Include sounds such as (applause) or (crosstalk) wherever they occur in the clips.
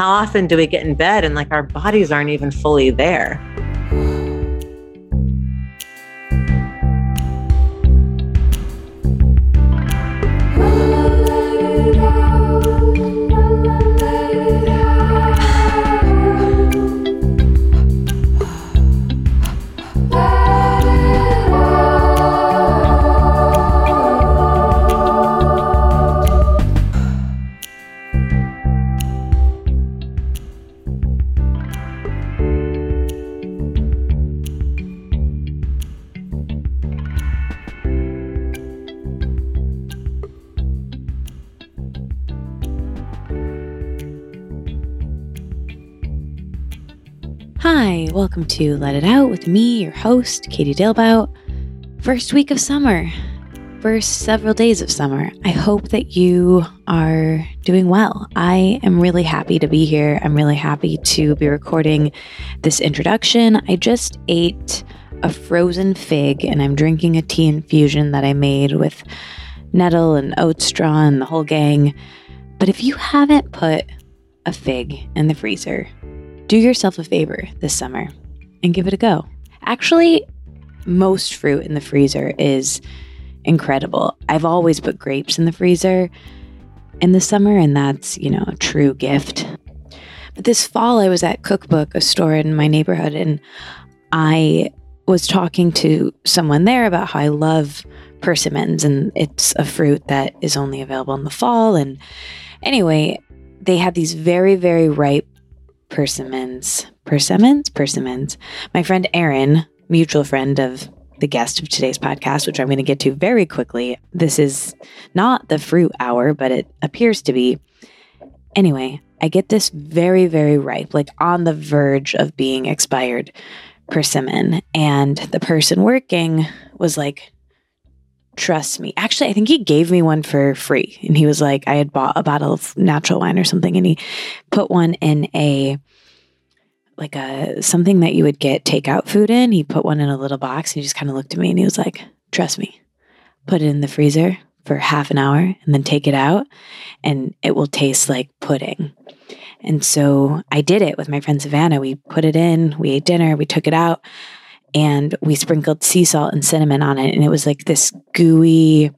how often do we get in bed and like our bodies aren't even fully there? To Let It Out with me, your host, Katie Dalebout. First week of summer, first several days of summer. I hope that you are doing well. I am really happy to be here. I'm really happy to be recording this introduction. I just ate a frozen fig and I'm drinking a tea infusion that I made with nettle and oat straw and the whole gang. But if you haven't put a fig in the freezer, do yourself a favor this summer and give it a go. Actually, most fruit in the freezer is incredible. I've always put grapes in the freezer in the summer, and that's, you know, a true gift. But this fall, I was at Cookbook, a store in my neighborhood, and I was talking to someone there about how I love persimmons, and it's a fruit that is only available in the fall. And anyway, they had these very, very ripe persimmons. Persimmons? Persimmons. My friend Erin, mutual friend of the guest of today's podcast, which I'm going to get to very quickly. This is not the fruit hour, but it appears to be. Anyway, I get this very, very ripe, like on the verge of being expired persimmon. And the person working was like, trust me. Actually, I think he gave me one for free. And he was like, I had bought a bottle of natural wine or something, and he put one in a like a something that you would get takeout food in. He put one in a little box and he just kind of looked at me and he was like, Trust me, put it in the freezer for half an hour and then take it out and it will taste like pudding. And so I did it with my friend Savannah. We put it in, we ate dinner, we took it out and we sprinkled sea salt and cinnamon on it. And it was like this gooey,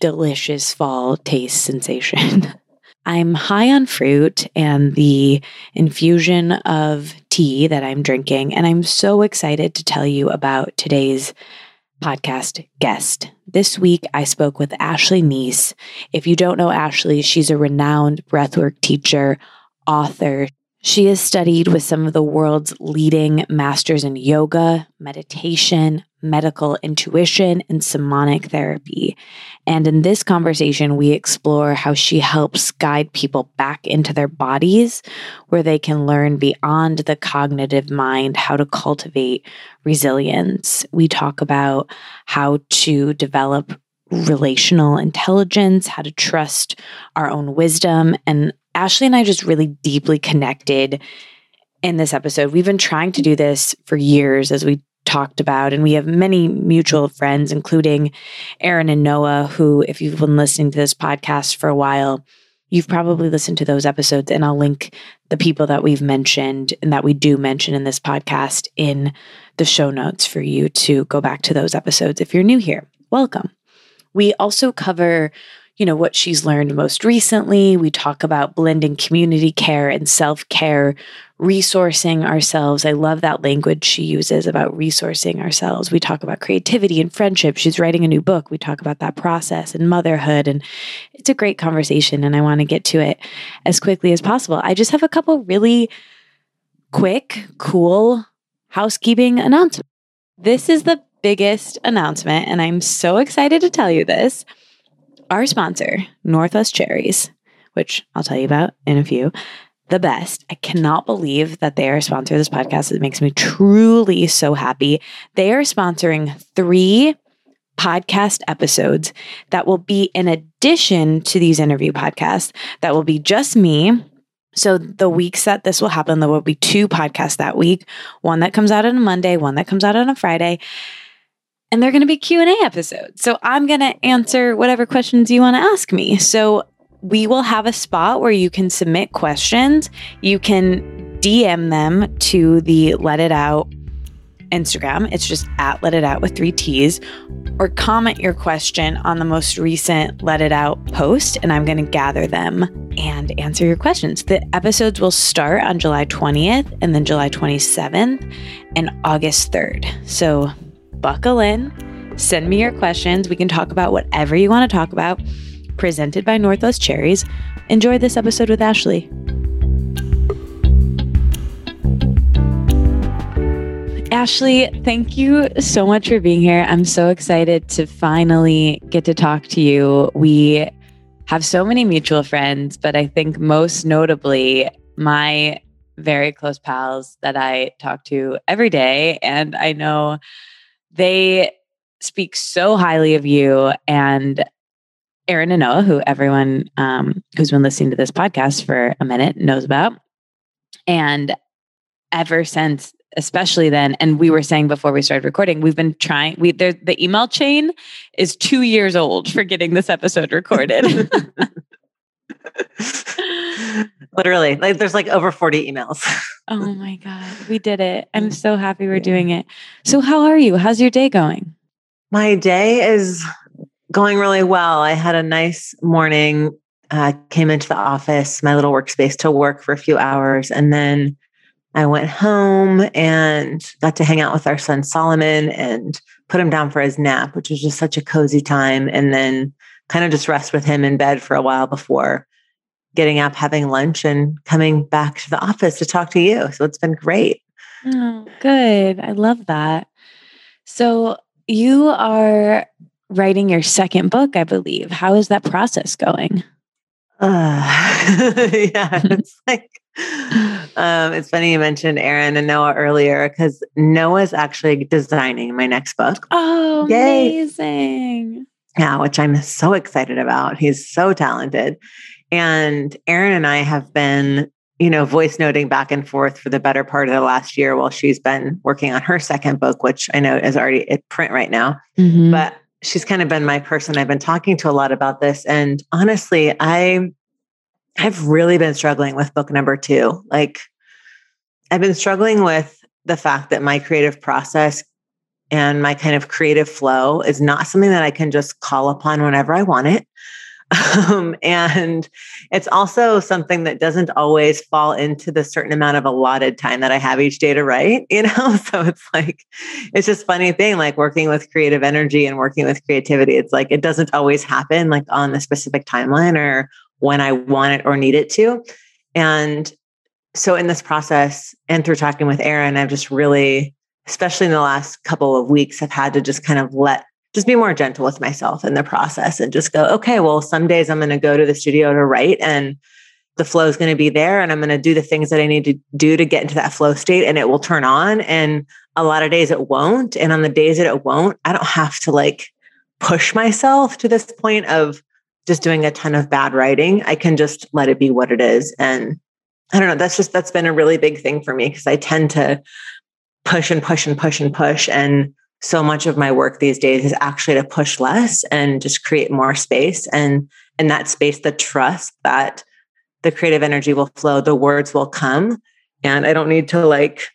delicious fall taste sensation. (laughs) I'm high on fruit and the infusion of tea that I'm drinking. And I'm so excited to tell you about today's podcast guest. This week, I spoke with Ashley Neese. If you don't know Ashley, she's a renowned breathwork teacher, author. She has studied with some of the world's leading masters in yoga, meditation, medical intuition, and somatic therapy. And in this conversation, we explore how she helps guide people back into their bodies where they can learn beyond the cognitive mind how to cultivate resilience. We talk about how to develop relational intelligence, how to trust our own wisdom, and Ashley and I just really deeply connected in this episode. We've been trying to do this for years, as we talked about, and we have many mutual friends, including Erin and Noah, who, if you've been listening to this podcast for a while, you've probably listened to those episodes, and I'll link the people that we've mentioned and that we do mention in this podcast in the show notes for you to go back to those episodes if you're new here. Welcome. We also cover you know, what she's learned most recently. We talk about blending community care and self care, resourcing ourselves. I love that language she uses about resourcing ourselves. We talk about creativity and friendship. She's writing a new book. We talk about that process and motherhood. And it's a great conversation. And I want to get to it as quickly as possible. I just have a couple really quick, cool housekeeping announcements. This is the biggest announcement, and I'm so excited to tell you this our sponsor, Northwest Cherries, which I'll tell you about in a few, the best. I cannot believe that they are a sponsor of this podcast. It makes me truly so happy. They are sponsoring three podcast episodes that will be in addition to these interview podcasts that will be just me so the weeks that this will happen there will be two podcasts that week one that comes out on a monday one that comes out on a friday and they're going to be Q&A episodes. So I'm going to answer whatever questions you want to ask me. So we will have a spot where you can submit questions. You can DM them to the Let It Out Instagram. It's just at Let It Out with three T's. Or comment your question on the most recent Let It Out post, and I'm going to gather them and answer your questions. The episodes will start on July 20th and then July 27th and August 3rd. So buckle in, send me your questions. We can talk about whatever you want to talk about. Presented by Northwest Cherries. Enjoy this episode with Ashley. Ashley, thank you so much for being here. I'm so excited to finally get to talk to you. We have so many mutual friends, but I think most notably, my very close pals that I talk to every day. And I know they speak so highly of you and Erin and Noah, who everyone um, who's been listening to this podcast for a minute knows about. And ever since especially then and we were saying before we started recording we've been trying we there the email chain is 2 years old for getting this episode recorded (laughs) (laughs) (laughs) literally like there's like over 40 emails. (laughs) Oh my god we did it. I'm so happy we're doing it. So how are you? How's your day going? My day is going really well. I had a nice morning. Uh, came into the office my little workspace to work for a few hours and then I went home and got to hang out with our son Solomon and put him down for his nap, which was just such a cozy time. And then kind of just rest with him in bed for a while before getting up, having lunch, and coming back to the office to talk to you. So it's been great. Oh, good. I love that. So you are writing your second book, I believe. How is that process going? Uh, (laughs) yeah, it's (laughs) like um, it's funny you mentioned Erin and Noah earlier because Noah's actually designing my next book. Oh, Yay. amazing. Yeah, which I'm so excited about. He's so talented. And Erin and I have been, you know, voice noting back and forth for the better part of the last year while she's been working on her second book, which I know is already at print right now. Mm-hmm. But she's kind of been my person. I've been talking to a lot about this. And honestly, I I've really been struggling with book number two. Like, I've been struggling with the fact that my creative process and my kind of creative flow is not something that I can just call upon whenever I want it. (laughs) Um, and it's also something that doesn't always fall into the certain amount of allotted time that I have each day to write, (laughs) you know? So it's like, it's just funny thing, like working with creative energy and working with creativity. It's like, it doesn't always happen like on the specific timeline or when I want it or need it to. And so in this process and through talking with Erin, I've just really, especially in the last couple of weeks, I've had to just kind of let just be more gentle with myself in the process and just go, okay, well, some days I'm going to go to the studio to write and the flow is going to be there and I'm going to do the things that I need to do to get into that flow state and it will turn on. And a lot of days it won't. And on the days that it won't, I don't have to like push myself to this point of just doing a ton of bad writing. I can just let it be what it is. And I don't know, that's just, that's been a really big thing for me because I tend to push and push and push and push. And so much of my work these days is actually to push less and just create more space. And in that space, the trust that the creative energy will flow, the words will come. And I don't need to like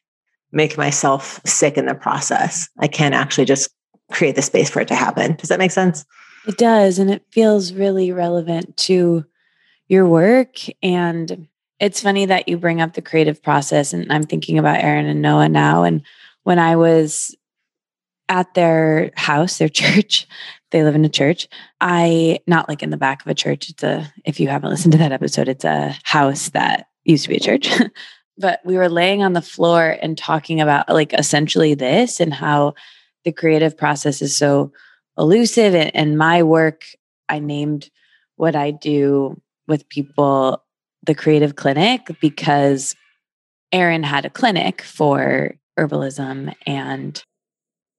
make myself sick in the process. I can actually just create the space for it to happen. Does that make sense? It does. And it feels really relevant to your work. And it's funny that you bring up the creative process. And I'm thinking about Erin and Noah now. And when I was at their house, their (laughs) church, they live in a church. I, not like in the back of a church. It's a, if you haven't listened to that episode, it's a house that used to be a church. (laughs) but we were laying on the floor and talking about like essentially this and how the creative process is so elusive and, and my work i named what i do with people the creative clinic because erin had a clinic for herbalism and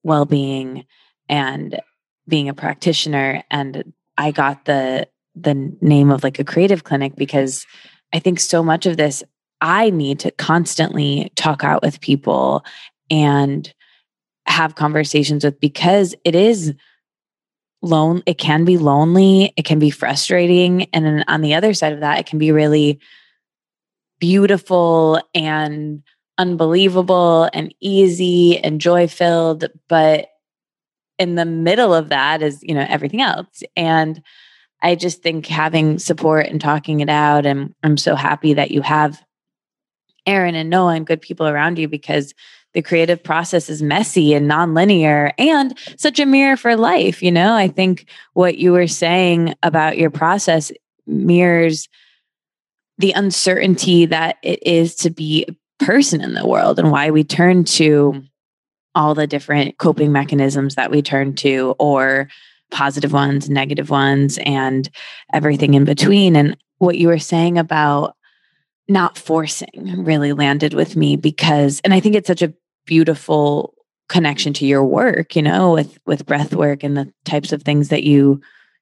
well-being and being a practitioner and i got the the name of like a creative clinic because i think so much of this i need to constantly talk out with people and have conversations with because it is lone it can be lonely, it can be frustrating, and then on the other side of that, it can be really beautiful and unbelievable and easy and joy filled, but in the middle of that is, you know, everything else. And I just think having support and talking it out and I'm so happy that you have Erin and Noah and good people around you because the creative process is messy and nonlinear and such a mirror for life. You know, I think what you were saying about your process mirrors the uncertainty that it is to be a person in the world and why we turn to all the different coping mechanisms that we turn to or positive ones, negative ones, and everything in between. And what you were saying about not forcing really landed with me because and I think it's such a beautiful connection to your work, you know, with with breath work and the types of things that you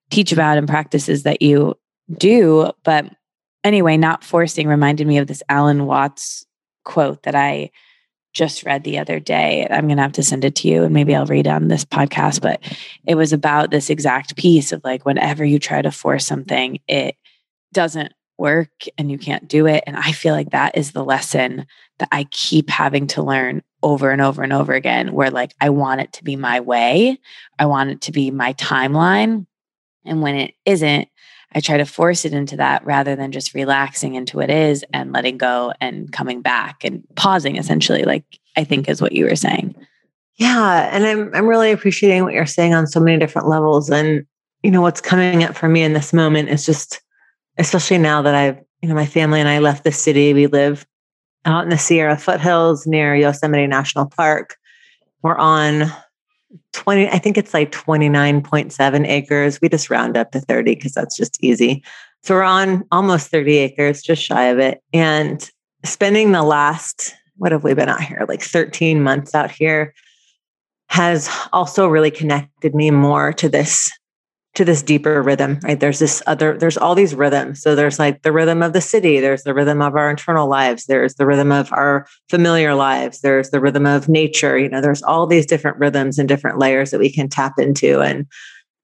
teach about and practices that you do, but anyway, not forcing reminded me of this Alan Watts quote that I just read the other day. I'm going to have to send it to you and maybe I'll read on this podcast, but it was about this exact piece of like whenever you try to force something, it doesn't work and you can't do it. And I feel like that is the lesson that I keep having to learn over and over and over again, where like I want it to be my way, I want it to be my timeline. And when it isn't, I try to force it into that rather than just relaxing into what is and letting go and coming back and pausing essentially, like I think is what you were saying. Yeah. And I'm I'm really appreciating what you're saying on so many different levels. And you know, what's coming up for me in this moment is just especially now that I've, you know, my family and I left the city. We live out in the Sierra foothills near Yosemite National Park. We're on 20, I think it's like 29.7 acres. We just round up to 30 because that's just easy. So we're on almost 30 acres, just shy of it. And spending the last, what have we been out here? Like 13 months out here has also really connected me more to this to this deeper rhythm, right? There's this other, there's all these rhythms. So there's like the rhythm of the city, there's the rhythm of our internal lives, there's the rhythm of our familiar lives, there's the rhythm of nature. You know, there's all these different rhythms and different layers that we can tap into. And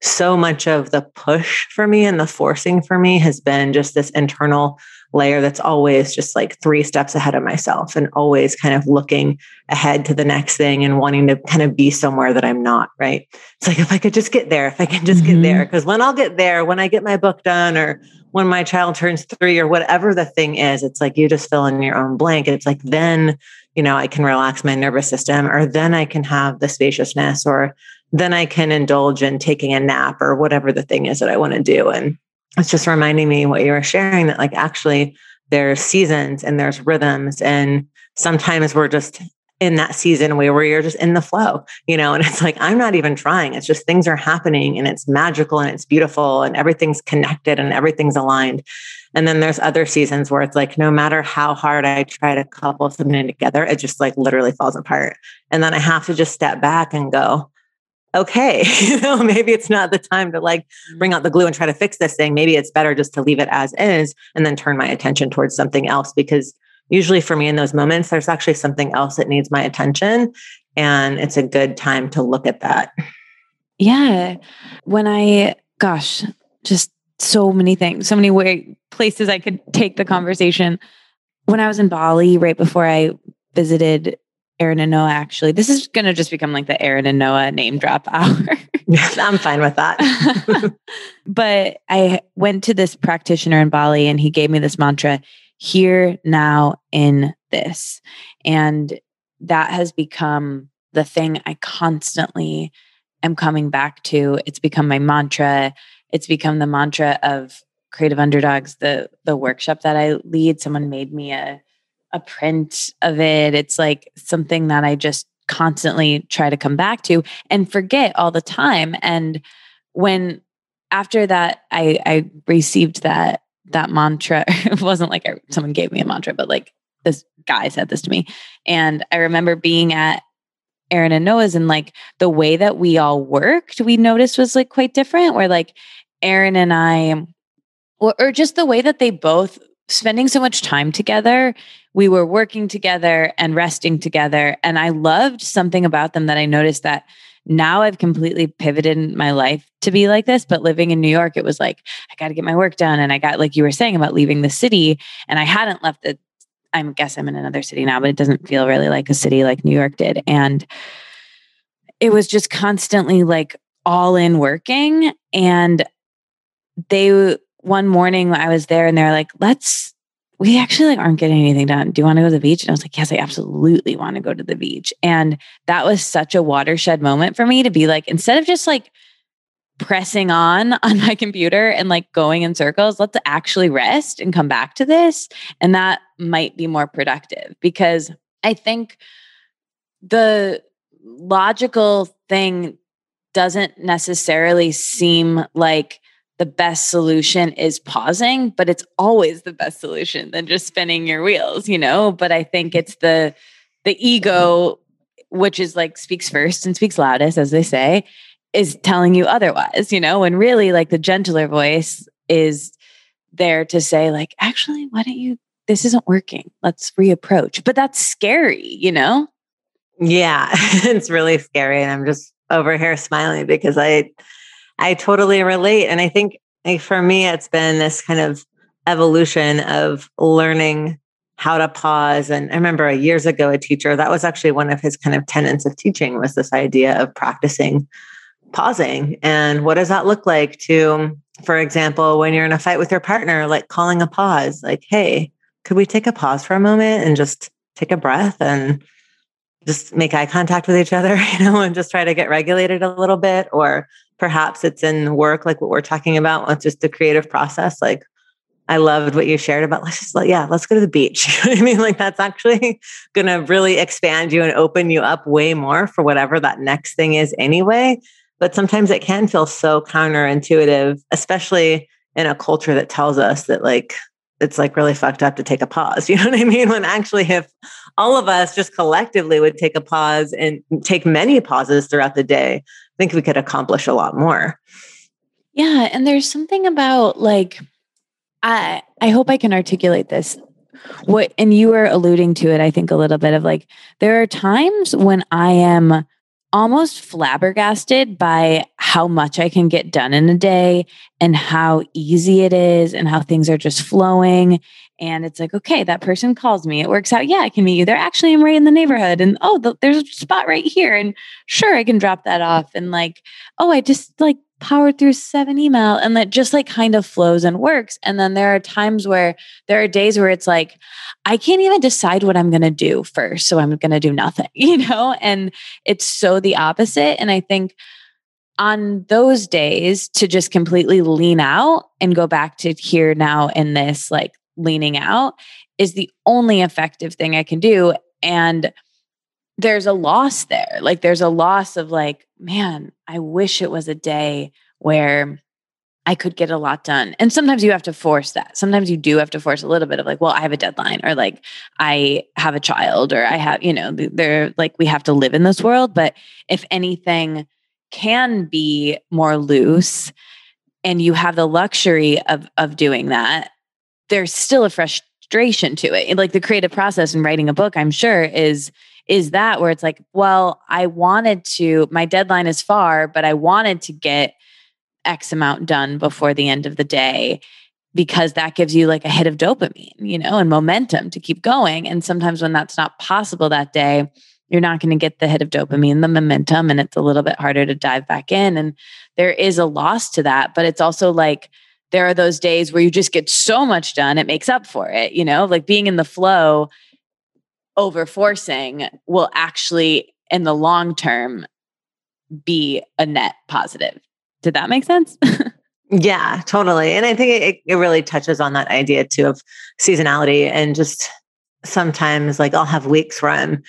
so much of the push for me and the forcing for me has been just this internal layer that's always just like three steps ahead of myself and always kind of looking ahead to the next thing and wanting to kind of be somewhere that I'm not, right? It's like if I could just get there, if I can just mm-hmm. get there, because when I'll get there, when I get my book done or when my child turns three or whatever the thing is, it's like you just fill in your own blank. And it's like then, you know, I can relax my nervous system or then I can have the spaciousness or then I can indulge in taking a nap or whatever the thing is that I want to do. And it's just reminding me what you were sharing that like actually there's seasons and there's rhythms and sometimes we're just in that season where, you're just in the flow, you know, and it's like, I'm not even trying. It's just things are happening and it's magical and it's beautiful and everything's connected and everything's aligned. And then there's other seasons where it's like, no matter how hard I try to couple something together, it just like literally falls apart. And then I have to just step back and go, okay, (laughs) you know, maybe it's not the time to like bring mm. out the glue and try to fix this thing. Maybe it's better just to leave it as is and then turn my attention towards something else because usually for me in those moments there's actually something else that needs my attention and it's a good time to look at that. Yeah. When I gosh, just so many things, so many way places I could take the conversation. When I was in Bali right before I visited Erin and Noah, actually. This is going to just become like the Erin and Noah name drop (laughs) hour. I'm fine with that. (laughs) but I went to this practitioner in Bali and he gave me this mantra here, now, in this. And that has become the thing I constantly am coming back to. It's become my mantra. It's become the mantra of creative underdogs the the workshop that i lead someone made me a a print of it. It's like something that I just constantly try to come back to and forget all the time. And when after that, I, I received that that mantra. (laughs) it wasn't like I, someone gave me a mantra, but like this guy said this to me. And I remember being at Erin and Noah's and like the way that we all worked, we noticed was like quite different. Where like Erin and I, or, or just the way that they both spending so much time together we were working together and resting together. And I loved something about them that I noticed that now I've completely pivoted my life to be like this. But living in New York, it was like, I got to get my work done. And I got, like you were saying about leaving the city, and I hadn't left the, I guess I'm in another city now, but it doesn't feel really like a city like New York did. And it was just constantly like all in working. And they, one morning I was there and they're like, let's we actually like aren't getting anything done. Do you want to go to the beach? And I was like, yes, I absolutely want to go to the beach. And that was such a watershed moment for me to be like, instead of just like pressing on (laughs) on my computer and like going in circles, let's actually rest and come back to this. And that might be more productive because I think the logical thing doesn't necessarily seem like the best solution is pausing, but it's always the best solution than just spinning your wheels, you know? But I think it's the the ego which is like speaks first and speaks loudest as they say is telling you otherwise, you know? And really like the gentler voice is there to say like actually why don't you this isn't working. Let's reapproach. But that's scary, you know? Yeah, (laughs) it's really scary and I'm just over here smiling because I I totally relate. And I think like, for me, it's been this kind of evolution of learning how to pause. And I remember years ago, a teacher, that was actually one of his kind of tenets of teaching was this idea of practicing pausing. And what does that look like to, for example, when you're in a fight with your partner, like calling a pause, like, hey, could we take a pause for a moment and just take a breath and just make eye contact with each other, (laughs) you know, and just try to get regulated a little bit? Or perhaps it's in work, like what we're talking about, it's just the creative process. Like, I loved what you shared about let's just let, yeah, let's go to the beach. (laughs) I mean, like that's actually (laughs) to really expand you and open you up way more for whatever that next thing is anyway. But sometimes it can feel so counterintuitive, especially in a culture that tells us that like it's like really fucked up to take a pause. (laughs) You know what I mean? When actually, if all of us just collectively would take a pause and take many pauses throughout the day, think we could accomplish a lot more. Yeah. And there's something about like, I I hope I can articulate this. What and you were alluding to it, I think, a little bit of like there are times when I am almost flabbergasted by how much I can get done in a day and how easy it is and how things are just flowing. And it's like, okay, that person calls me. It works out. Yeah, I can meet you there. Actually, I'm right in the neighborhood. And oh, the, there's a spot right here. And sure, I can drop that off. And like, oh, I just like powered through seven email and that just like kind of flows and works. And then there are times where there are days where it's like, I can't even decide what I'm going to do first. So I'm going to do nothing, (laughs) you know? And it's so the opposite. And I think on those days to just completely lean out and go back to here now in this like leaning out is the only effective thing I can do. And there's a loss there. Like there's a loss of like, man, I wish it was a day where I could get a lot done. And sometimes you have to force that. Sometimes you do have to force a little bit of like, well, I have a deadline or like I have a child or I have, you know, they're like we have to live in this world, but if anything can be more loose and you have the luxury of of doing that, there's still a frustration to it. Like the creative process in writing a book, I'm sure is is that where it's like, well, I wanted to, my deadline is far, but I wanted to get X amount done before the end of the day because that gives you like a hit of dopamine, you know, and momentum to keep going. And sometimes when that's not possible that day, you're not going to get the hit of dopamine, the momentum, and it's a little bit harder to dive back in. And there is a loss to that, but it's also like, there are those days where you just get so much done, it makes up for it, you know, like being in the flow over forcing will actually, in the long term, be a net positive. Did that make sense? (laughs) yeah, totally. And I think it, it really touches on that idea too of seasonality and just sometimes like I'll have weeks where I'm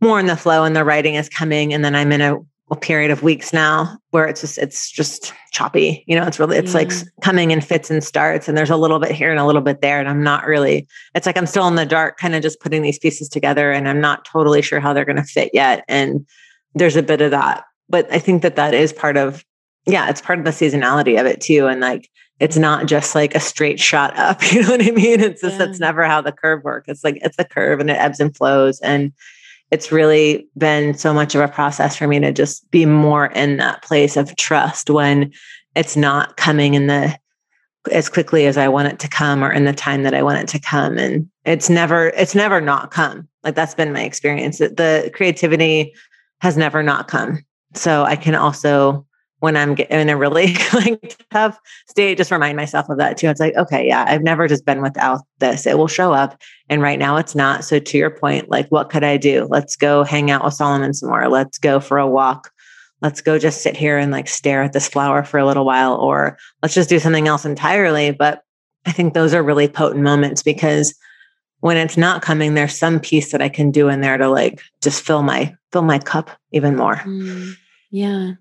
more in the flow and the writing is coming and then I'm in a a period of weeks now where it's just it's just choppy you know it's really it's yeah. like mm. coming in fits and starts and there's a little bit here and a little bit there and i'm not really it's like i'm still in the dark kind of just putting these pieces together and i'm not totally sure how they're going to fit yet and there's a bit of that but i think that that is part of yeah it's part of the seasonality of it too and like it's not just like a straight shot up (laughs) you know what i mean it's just yeah. that's never how the curve works it's like it's a curve and it ebbs and flows and it's really been so much of a process for me to just be more in that place of trust when it's not coming in the as quickly as I want it to come or in the time that I want it to come. And it's never, it's never not come. Like that's been my experience. The creativity has never not come. So I can also, when I'm in a really (laughs) like tough state, just remind myself of that too. It's like, okay, yeah, I've never just been without this. It will show up. And right now it's not. So to your point, like, what could I do? Let's go hang out with Solomon some more. Let's go for a walk let's go just sit here and like stare at this flower for a little while, or let's just do something else entirely. But I think those are really potent moments because when it's not coming, there's some piece that I can do in there to like just fill my fill my cup even more. Mm, yeah.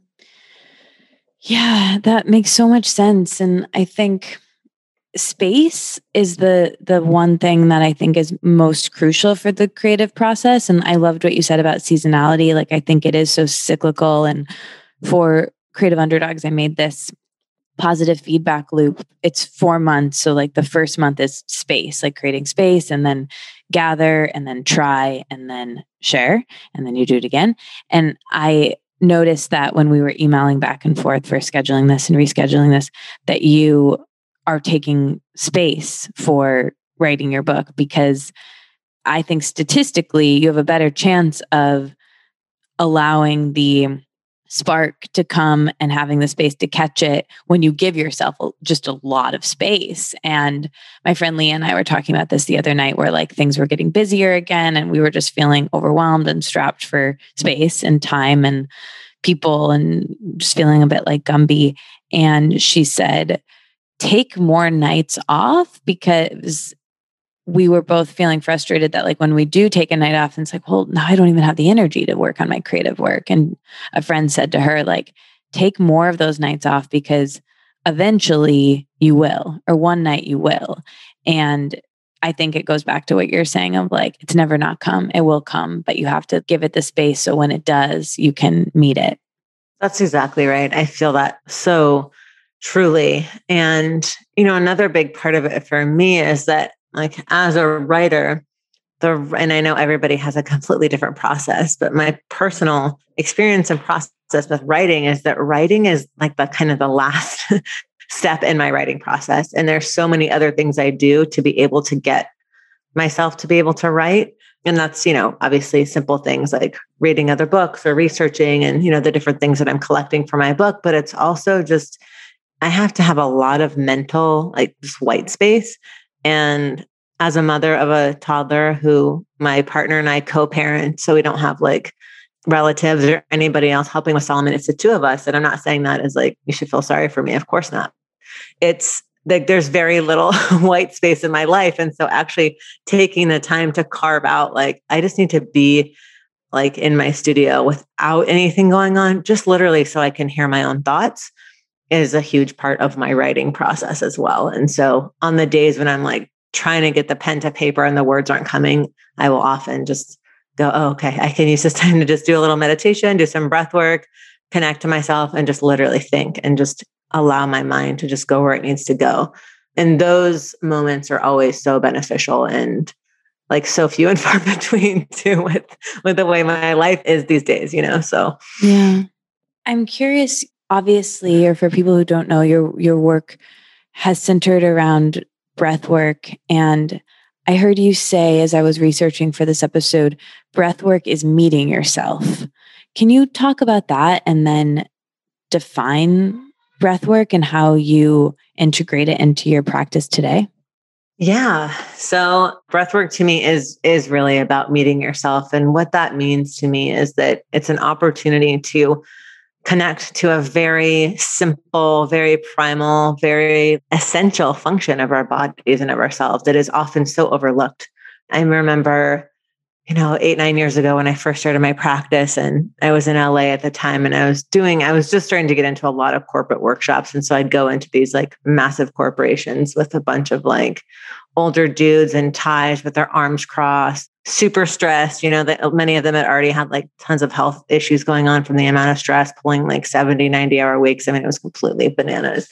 Yeah, that makes so much sense. And I think space is the the one thing that I think is most crucial for the creative process and I loved what you said about seasonality like I think it is so cyclical and for creative underdogs I made this positive feedback loop it's 4 months so like the first month is space like creating space and then gather and then try and then share and then you do it again and I noticed that when we were emailing back and forth for scheduling this and rescheduling this that you are taking space for writing your book because I think statistically you have a better chance of allowing the spark to come and having the space to catch it when you give yourself just a lot of space. And my friend Leah and I were talking about this the other night where like things were getting busier again and we were just feeling overwhelmed and strapped for space and time and people and just feeling a bit like Gumby. And she said, take more nights off because we were both feeling frustrated that like when we do take a night off and it's like well now i don't even have the energy to work on my creative work. And a friend said to her like take more of those nights off because eventually you will or one night you will. And i think it goes back to what you're saying of like it's never not come it will come but you have to give it the space so when it does you can meet it. That's exactly right. I feel that so truly. And, you know, another big part of it for me is that, like, as a writer, the, and I know everybody has a completely different process, but my personal experience and process with writing is that writing is like the kind of the last (laughs) step in my writing process. And there's so many other things I do to be able to get myself to be able to write. And that's, you know, obviously simple things like reading other books or researching and, you know, the different things that I'm collecting for my book. But it's also just I have to have a lot of mental, like just white space. And as a mother of a toddler who my partner and I co parent, so we don't have like relatives or anybody else helping with Solomon, it's the two of us. And I'm not saying that as like, you should feel sorry for me. Of course not. It's like there's very little (laughs) white space in my life. And so actually taking the time to carve out, like, I just need to be like in my studio without anything going on, just literally so I can hear my own thoughts is a huge part of my writing process as well. And so on the days when I'm like trying to get the pen to paper and the words aren't coming, I will often just go, oh, okay, I can use this (laughs) time to just do a little meditation, do some breath work, connect to myself, and just literally think and just allow my mind to just go where it needs to go. And those moments are always so beneficial and like so few and (laughs) far between too with with the way my life is these days, you know. So yeah. I'm curious obviously, or for people who don't know, your your work has centered around breath work. And I heard you say as I was researching for this episode, breath work is meeting yourself. Can you talk about that and then define breath work and how you integrate it into your practice today? Yeah. So breathwork to me is is really about meeting yourself and what that means to me is that it's an opportunity to connect to a very simple, very primal, very essential function of our bodies and of ourselves that is often so overlooked. I remember, you know, eight, nine years ago when I first started my practice and I was in LA at the time and I was doing, I was just starting to get into a lot of corporate workshops. And so I'd go into these like massive corporations with a bunch of like older dudes in ties with their arms crossed, super stressed. You know, that many of them had already had like tons of health issues going on from the amount of stress, pulling like 70, 90 hour weeks. I mean, it was completely bananas.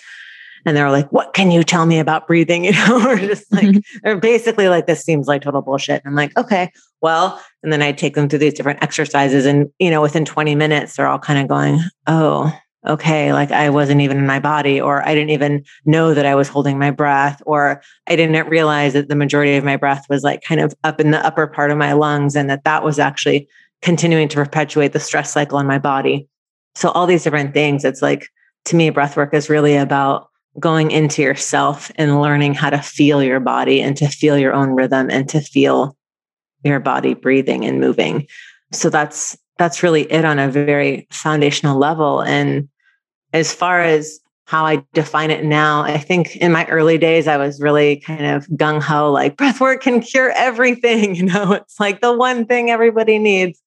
and they're like, "What can you tell me about breathing?" (laughs) You know, or just like, mm-hmm. or basically like, "This seems like total bullshit." And I'm like, "Okay, well," and then I take them through these different exercises, and you know, within 20 minutes, they're all kind of going, "Oh." Okay, like I wasn't even in my body, or I didn't even know that I was holding my breath, or I didn't realize that the majority of my breath was like kind of up in the upper part of my lungs, and that that was actually continuing to perpetuate the stress cycle in my body. So, all these different things, it's like to me, breath work is really about going into yourself and learning how to feel your body and to feel your own rhythm and to feel your body breathing and moving. So that's that's really it on a very foundational level and as far as how I define it now, I think in my early days, I was really kind of gung ho, like breath work can cure everything. (laughs) You know, it's like the one thing everybody needs.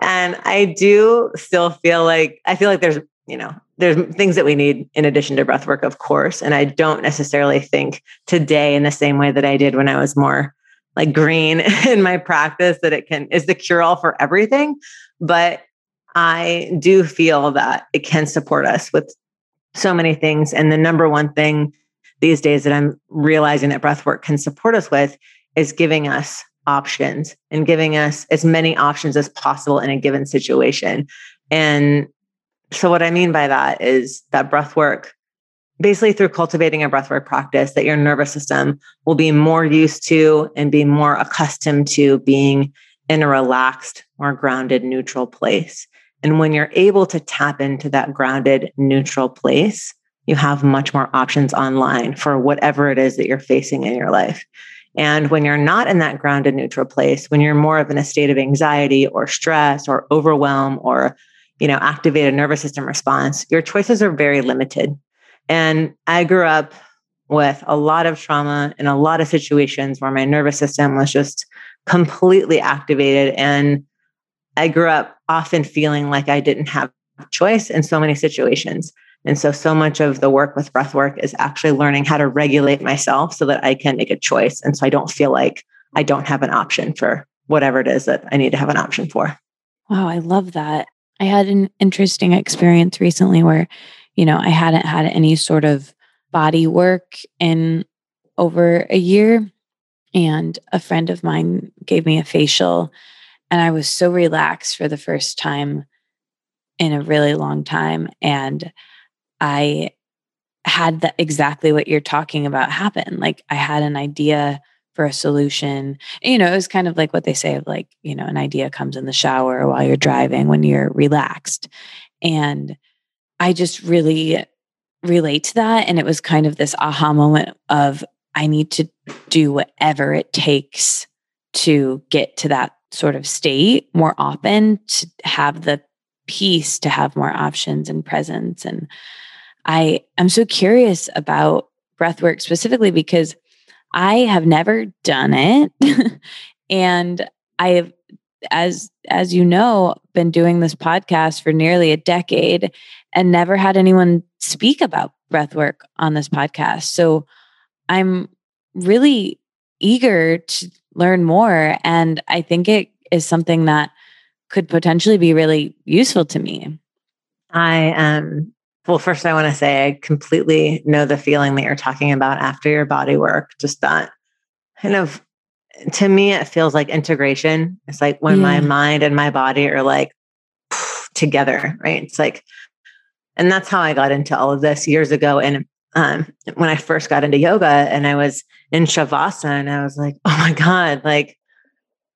And I do still feel like, I feel like there's, you know, there's things that we need in addition to breath work, of course. And I don't necessarily think today in the same way that I did when I was more like green (laughs) in my practice that it can is the cure all for everything. But I do feel that it can support us with so many things. And the number one thing these days that I'm realizing that breath work can support us with is giving us options and giving us as many options as possible in a given situation. And so, what I mean by that is that breath work, basically through cultivating a breathwork practice, that your nervous system will be more used to and be more accustomed to being in a relaxed, more grounded, neutral place. And when you're able to tap into that grounded, neutral place, you have much more options online for whatever it is that you're facing in your life. And when you're not in that grounded, neutral place, when you're more of in a state of anxiety or stress or overwhelm or you know activated nervous system response, your choices are very limited. And I grew up with a lot of trauma and a lot of situations where my nervous system was just completely activated and I grew up often feeling like I didn't have choice in so many situations. And so, so much of the work with breath work is actually learning how to regulate myself so that I can make a choice. And so I don't feel like I don't have an option for whatever it is that I need to have an option for. Wow, I love that. I had an interesting experience recently where, you know, I hadn't had any sort of body work in over a year. And a friend of mine gave me a facial and I was so relaxed for the first time in a really long time. And I had exactly what you're talking about happen. Like I had an idea for a solution. You know, it was kind of like what they say of like, you know, an idea comes in the shower while you're driving when you're relaxed. And I just really relate to that. And it was kind of this aha moment of I need to do whatever it takes to get to that sort of state more often to have the peace to have more options and presence. And i am so curious about breath work specifically because i have never done it. (laughs) And i have as as you know been doing this podcast for nearly a decade and never had anyone speak about breath work on this podcast. So i'm really eager to learn more. And I think it is something that could potentially be really useful to me. I um well, first I want to say I completely know the feeling that you're talking about after your body work. Just that kind of to me, it feels like integration. It's like when yeah. my mind and my body are like together, right? It's like, and that's how I got into all of this years ago. And um, when I first got into yoga and I was in Shavasana and I was like, oh my God, like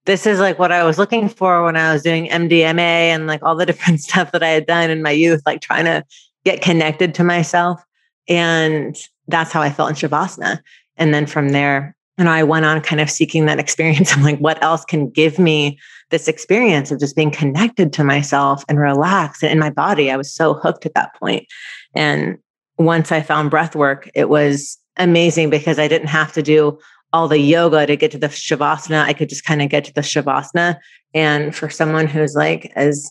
this is like what I was looking for when I was doing MDMA and like all the (laughs) different stuff that I had done in my youth, like trying to get connected to myself. And that's how I felt in Shavasana. And then from there, you know, I went on kind of seeking that (laughs) experience. I'm like, what else can give me this experience of just being connected to myself and relaxed and in my body? I was so hooked at that point. And once I found breath work, it was amazing because I didn't have to do all the yoga to get to the shavasana. I could just kind of get to the shavasana. And for someone who's like as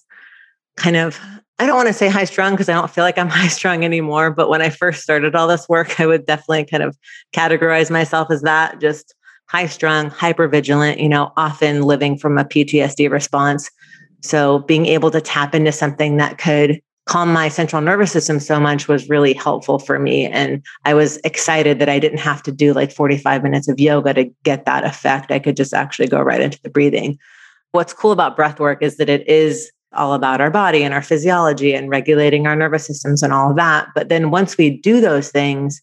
kind of I don't want to say high strung because I don't feel like I'm (laughs) high strung anymore. But when I first started all this work, I would definitely kind of categorize myself as that just high strung, hyper vigilant, you know, often living from a PTSD response. So being able to tap into something that could calm my central nervous system so much was really helpful for me. And I was excited that I didn't have to do like 45 minutes of yoga to get that effect. I could just actually go right into the breathing. What's cool about breath work is that it is all about our body and our physiology and regulating our nervous systems and all of that. But then once we do those things,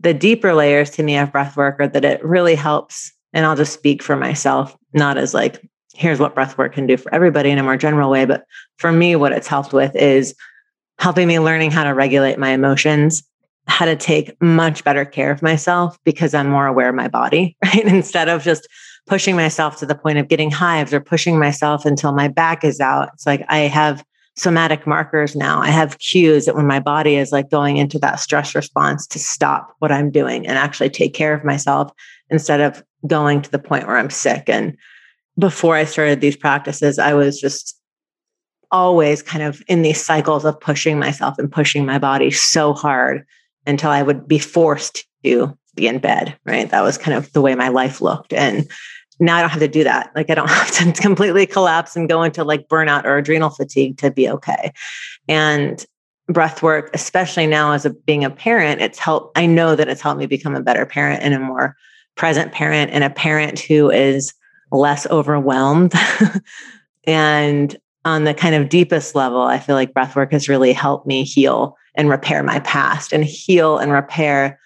the deeper layers to me of breath work are that it really helps. And I'll just speak for myself, not as like, here's what breath work can do for everybody in a more general way. But for me, what it's helped with is helping me learning how to regulate my emotions, how to take much better care of myself because I'm more aware of my body, (laughs) right? Instead of just pushing myself to the point of getting hives or pushing myself until my back is out. It's like I have somatic markers now. I have cues that when my body is like going into that stress response to stop what I'm doing and actually take care of myself instead of going to the point where I'm sick. And before I started these practices, I was just always kind of in these cycles of pushing myself and pushing my body so hard until I would be forced to be in bed, right? That was kind of the way my life looked. And now I don't have to do that. Like I don't (laughs) have to completely collapse and go into like burnout or adrenal fatigue to be okay. And breath work, especially now as a being a parent, it's helped. I know that it's helped me become a better parent and a more present parent and a parent who is less overwhelmed. (laughs) and on the kind of deepest level, I feel like breath work has really helped me heal and repair my past and heal and repair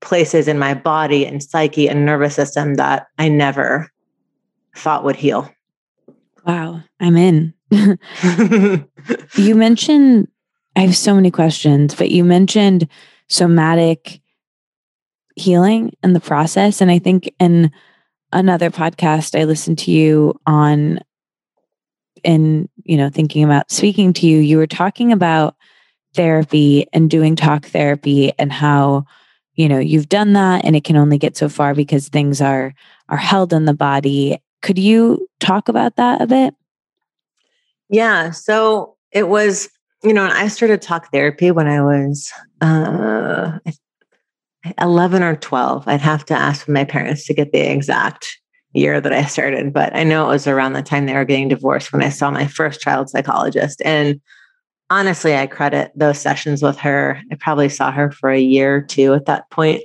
places in my body and psyche and nervous system that I never thought would heal. Wow, I'm in. (laughs) you mentioned, I have so many questions, but you mentioned somatic healing and the process. And I think in another podcast I listened to you on, in, you know, thinking about speaking to you, you were talking about therapy and doing talk therapy and how you know you've done that and it can only get so far because things are are held in the body. Could you talk about that a bit? Yeah so it was you know i started talk therapy when i was uh 11 or 12 i'd have to ask my parents to get the exact year that i started but i know it was around the time they were getting divorced when i saw my first child psychologist and honestly, I credit those sessions with her. I probably saw her for a year or two at that point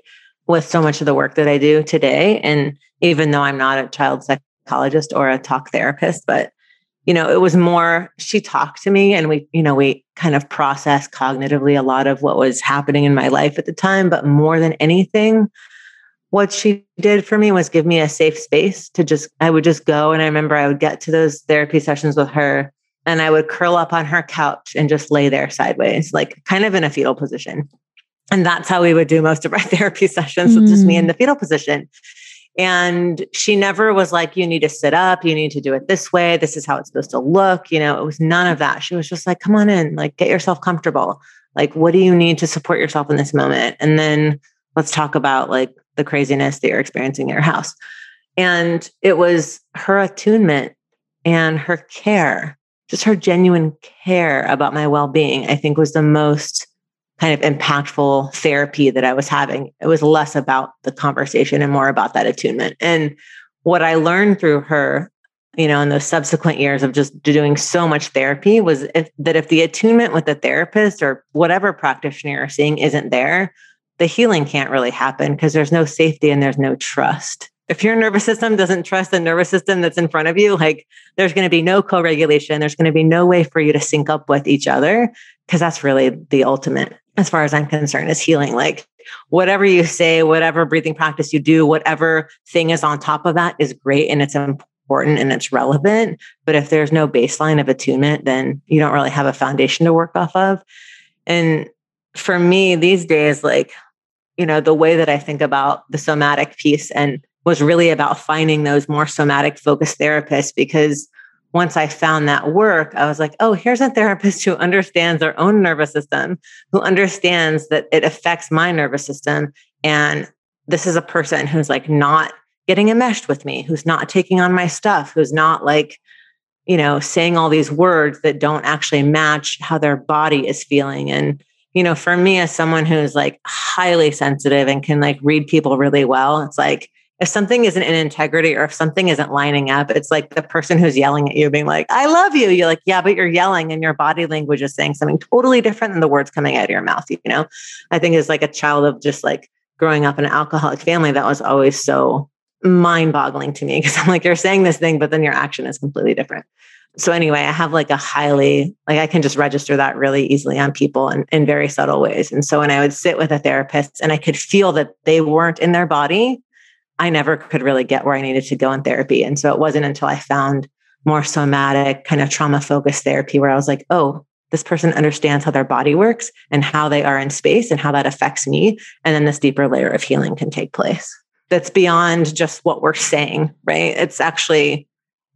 with so much of the work that I do today. And even though I'm not a child psychologist or a talk therapist, but you know, it was more she talked to me and we, you know, we kind of processed cognitively a lot of what was happening in my life at the time. But more than anything, what she did for me was give me a safe space to just, I would just go. And I remember I would get to those therapy sessions with her and I would curl up on her couch and just lay there sideways, like kind of in a fetal position. And that's how we would do most of our (laughs) therapy sessions, mm. just me in mm. the fetal position. And she never was like, you need to sit up, you need to do it this way, this is how it's supposed to look. You know, it was none of that. She was just like, come on in, like, get yourself comfortable. Like, what do you need to support yourself in this moment? And then let's talk about like the craziness that you're experiencing in your house. And it was her attunement and her care just her genuine care about my well-being i think was the most kind of impactful therapy that i was having. It was less about the conversation and more about that attunement. And what i learned through her you know in those subsequent years of just doing so much therapy was if, that if the attunement with the therapist or whatever practitioner you're seeing isn't there the healing can't really happen because there's no safety and there's no trust. If your nervous system doesn't trust the nervous system that's in front of you, like there's going to be no co regulation. There's going to be no way for you to sync up with each other because that's really the ultimate, as far as I'm concerned, is healing. Like whatever you say, whatever breathing practice you do, whatever thing is on top of that is great and it's important and it's relevant. But if there's no baseline of attunement, then you don't really have a foundation to work off of. And for me, these days, like, you know, the way that I think about the somatic piece and was really about finding those more somatic focused therapists because once I found that work, I was like, oh, here's a therapist who understands their own nervous system, who understands that it affects my nervous system. And this is a person who's like not getting enmeshed with me, who's not taking on my stuff, who's not like, you know, saying all these words that don't actually match how their body is feeling. And, you know, for me, as someone who's like highly sensitive and can like read people really well, it's like, if something isn't in integrity or if something isn't lining up, it's like the person who's yelling at you being like, I love you. You're like, yeah, but you're yelling and your body language is saying something totally different than the words coming out of your mouth. You know, I think as like a child of just like growing up in an alcoholic family, that was always so mind boggling to me (laughs) because I'm like, you're saying this thing, but then your action is completely different. So anyway, I have like a highly, like I can just register that really easily on people in, in very subtle ways. And so when I would sit with a therapist and I could feel that they weren't in their body, I never could really get where I needed to go in therapy. And so it wasn't until I found more somatic, kind of trauma focused therapy where I was like, oh, this person understands how their body works and how they are in space and how that affects me. And then this deeper layer of healing can take place. That's beyond just what we're saying, right? It's actually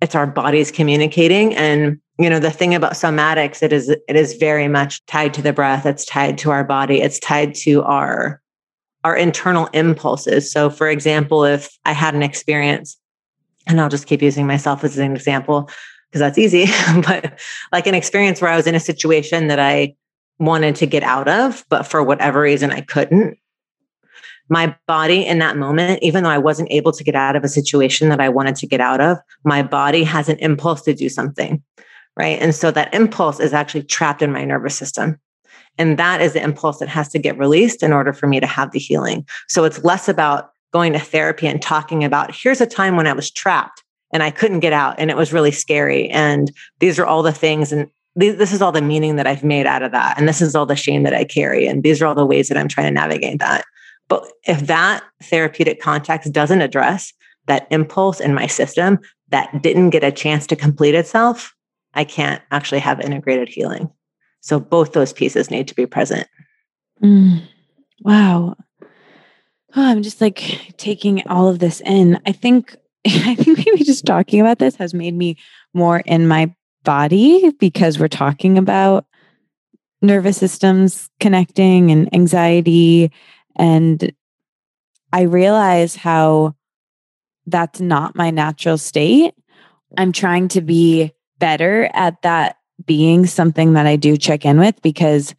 it's our bodies communicating and you know the thing about somatics it is it is very much tied to the breath it's tied to our body it's tied to our our internal impulses. So, for example, if I had an experience, and I'll just keep using myself as an example because that's easy, (laughs) but like an experience where I was in a situation that I wanted to get out of, but for whatever reason I couldn't. My body in that moment, even though I wasn't able to get out of a situation that I wanted to get out of, my body has an impulse to do something. Right. And so that impulse is actually trapped in my nervous system. And that is the impulse that has to get released in order for me to have the healing. So it's less about going to therapy and talking about here's a time when I was trapped and I couldn't get out and it was really scary. And these are all the things and this is all the meaning that I've made out of that. And this is all the shame that I carry. And these are all the ways that I'm trying to navigate that. But if that therapeutic context doesn't address that impulse in my system that didn't get a chance to complete itself, I can't actually have integrated healing. So both those pieces need to be present. Mm, wow. Oh, I'm just like taking all of this in. I think (laughs) I think maybe just talking about this has made me more in my body because we're talking about nervous systems connecting and anxiety and I realize how that's not my natural state. I'm trying to be better at that being something that I do check in with because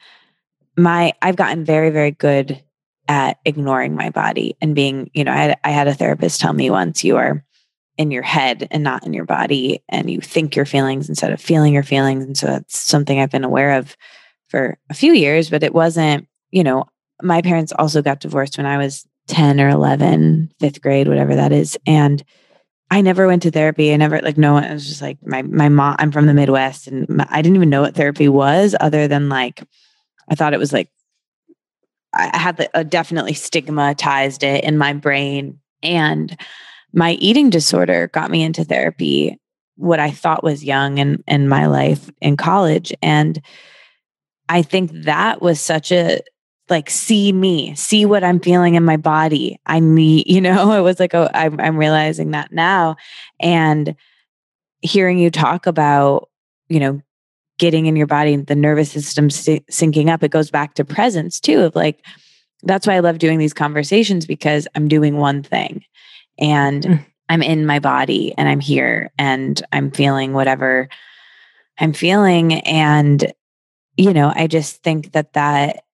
my I've gotten very very good at ignoring my body and being, you know, I had, I had a therapist tell me once you are in your head and not in your body and you think your feelings instead of feeling your feelings. And so that's something I've been aware of for a few years but it wasn't, you know, my parents also got divorced when I was 10 or 11, fifth grade, whatever that is and I never went to therapy. I never like no one. Was just like my my mom. I'm from the Midwest, and my, I didn't even know what therapy was, other than like I thought it was like I had the, definitely stigmatized it in my brain, and my eating disorder got me into therapy. What I thought was young in in my life in college, and I think that was such a like see me see what i'm feeling in my body. I need (laughs) you know it was like oh I'm, I'm realizing that now. And hearing you talk about you know getting in your body the nervous system syncing up it goes back to presence too of like that's why i love doing these conversations because i'm doing one thing and mm. i'm in my body and i'm here and i'm feeling whatever i'm feeling. And you know i just think that that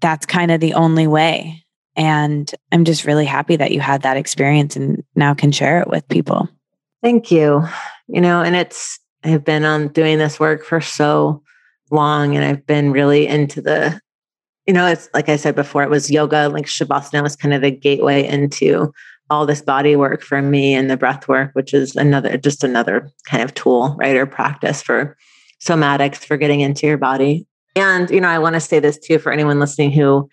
that's kind of the only way. And I'm just really happy that you had that experience and now can share it with people. Thank you. You know, and it's, I've been on doing this work for so long and I've been really into the, you know, it's like I said before, it was yoga, like Shavasana was kind of the gateway into all this body work for me and the breath work, which is another, just another kind of tool, right? Or practice for somatics for getting into your body. And, you know, I want to say this too for anyone listening who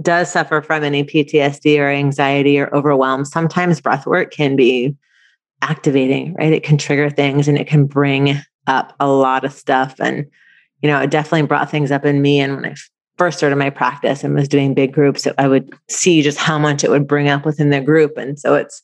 does suffer from any PTSD or anxiety or overwhelm. Sometimes breath work can be activating, right? It can trigger things and it can bring up a lot of stuff. And, you know, it definitely brought things up in me. And when I first started my practice and was doing big groups, I would see just how much it would bring up within the group. And so it's,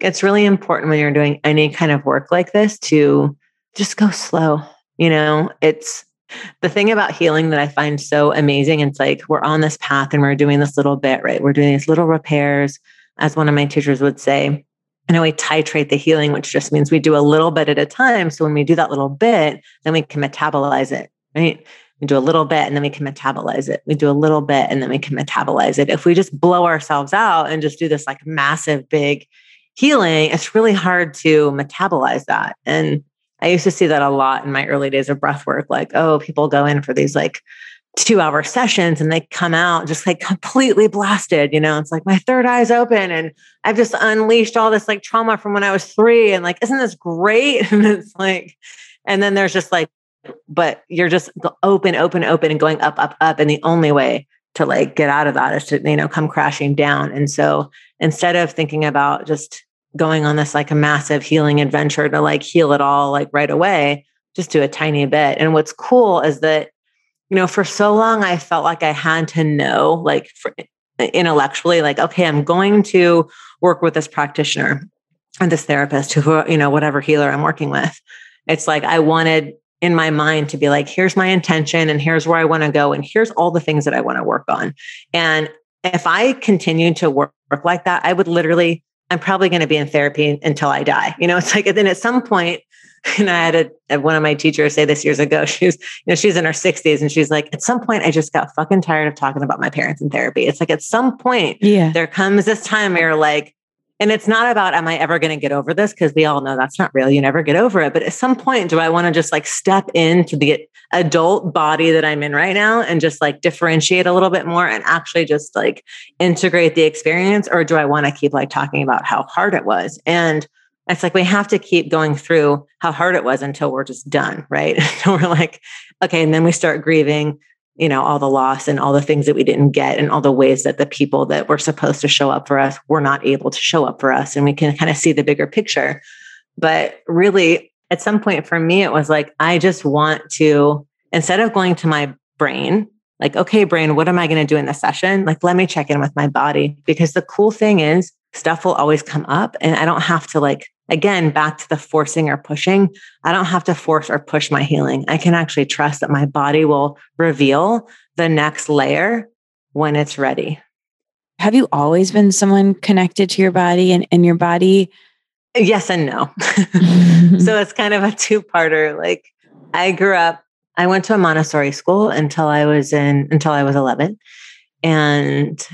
it's really important when you're doing any kind of work like this to just go slow. You know, it's (laughs) the thing about healing that I find so amazing, it's like we're on this path and we're doing this little bit, right? We're doing these little repairs, as one of my teachers would say. And we titrate the healing, which just means we do a little bit at a time. So when we do that little bit, then we can metabolize it, right? We do a little bit and then we can metabolize it. We do a little bit and then we can metabolize it. If we just blow ourselves out and just do this like massive, big healing, it's really hard to metabolize that. And I used to see that a lot in my early days of breath work. Like, oh, people go in for these like two hour sessions and they come out just like completely blasted. You know, it's like my third eye's open and I've just unleashed all this like trauma from when I was three. And like, isn't this great? (laughs) And it's like, and then there's just like, but you're just open, open, open and going up, up, up. And the only way to like get out of that is to, you know, come crashing down. And so instead of thinking about just going on this like a massive healing adventure to like heal it all like right away, just do a tiny bit. And what's cool is that, you know, for so long I felt like I had to know, like for, intellectually, like, okay, I'm going to work with this practitioner and this therapist who, you know, whatever healer I'm working with. It's like I wanted in my mind to be like, here's my intention and here's where I want to go. And here's all the things that I want to work on. And if I continued to work, work like that, I would literally I'm probably going to be in therapy until I die. You know, it's like, and then at some point, (laughs) and I had a, uh, one of my teachers say this years ago, (laughs) she's, you know, she's in her 60s and she's like, at some point, I just got fucking tired of talking about my parents in therapy. It's like, at some point, yeah. there comes this time where you're like, and it's not about, am I ever going to get over this? Because we all know that's not real. You never get over it. But at some point, do I want to just like step into the adult body that I'm in right now and just like differentiate a little bit more and actually just like integrate the experience? Or do I want to keep like talking about how hard it was? And it's like we have to keep going through how hard it was until we're just done, right? (laughs) until we're like, okay, and then we start grieving you know all the loss and all the things that we didn't get and all the ways that the people that were supposed to show up for us were not able to show up for us. And we can kind of see the bigger picture. But really at some point for me it was like i just want to instead of going to my brain like okay brain what am i going to do in the session? Like let me check in with my body. Because the cool thing is stuff will always come up and i don't have to like again, back to the forcing or pushing, I don't have to force or push my healing. I can actually trust that my body will reveal the next layer when it's ready. Have you always been someone connected to your body and, and your body? Yes and no. (laughs) so it's kind of a two parter. Like I grew up, I went to a Montessori school until I was in, until I was 11. And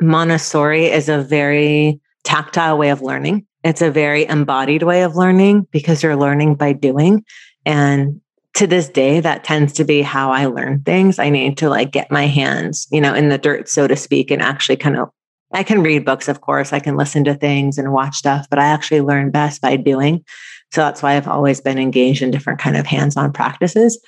Montessori is a very tactile way of learning. It's a very embodied way of learning because you're learning by doing. And to this day, that tends to be how I learn things. I need to like get my hands, you know, in the dirt, so to speak, and actually kind of, I can read books, of course, I can listen to things and watch stuff, but I actually learn best by doing. So that's why I've always been engaged in different kind of hands-on practices.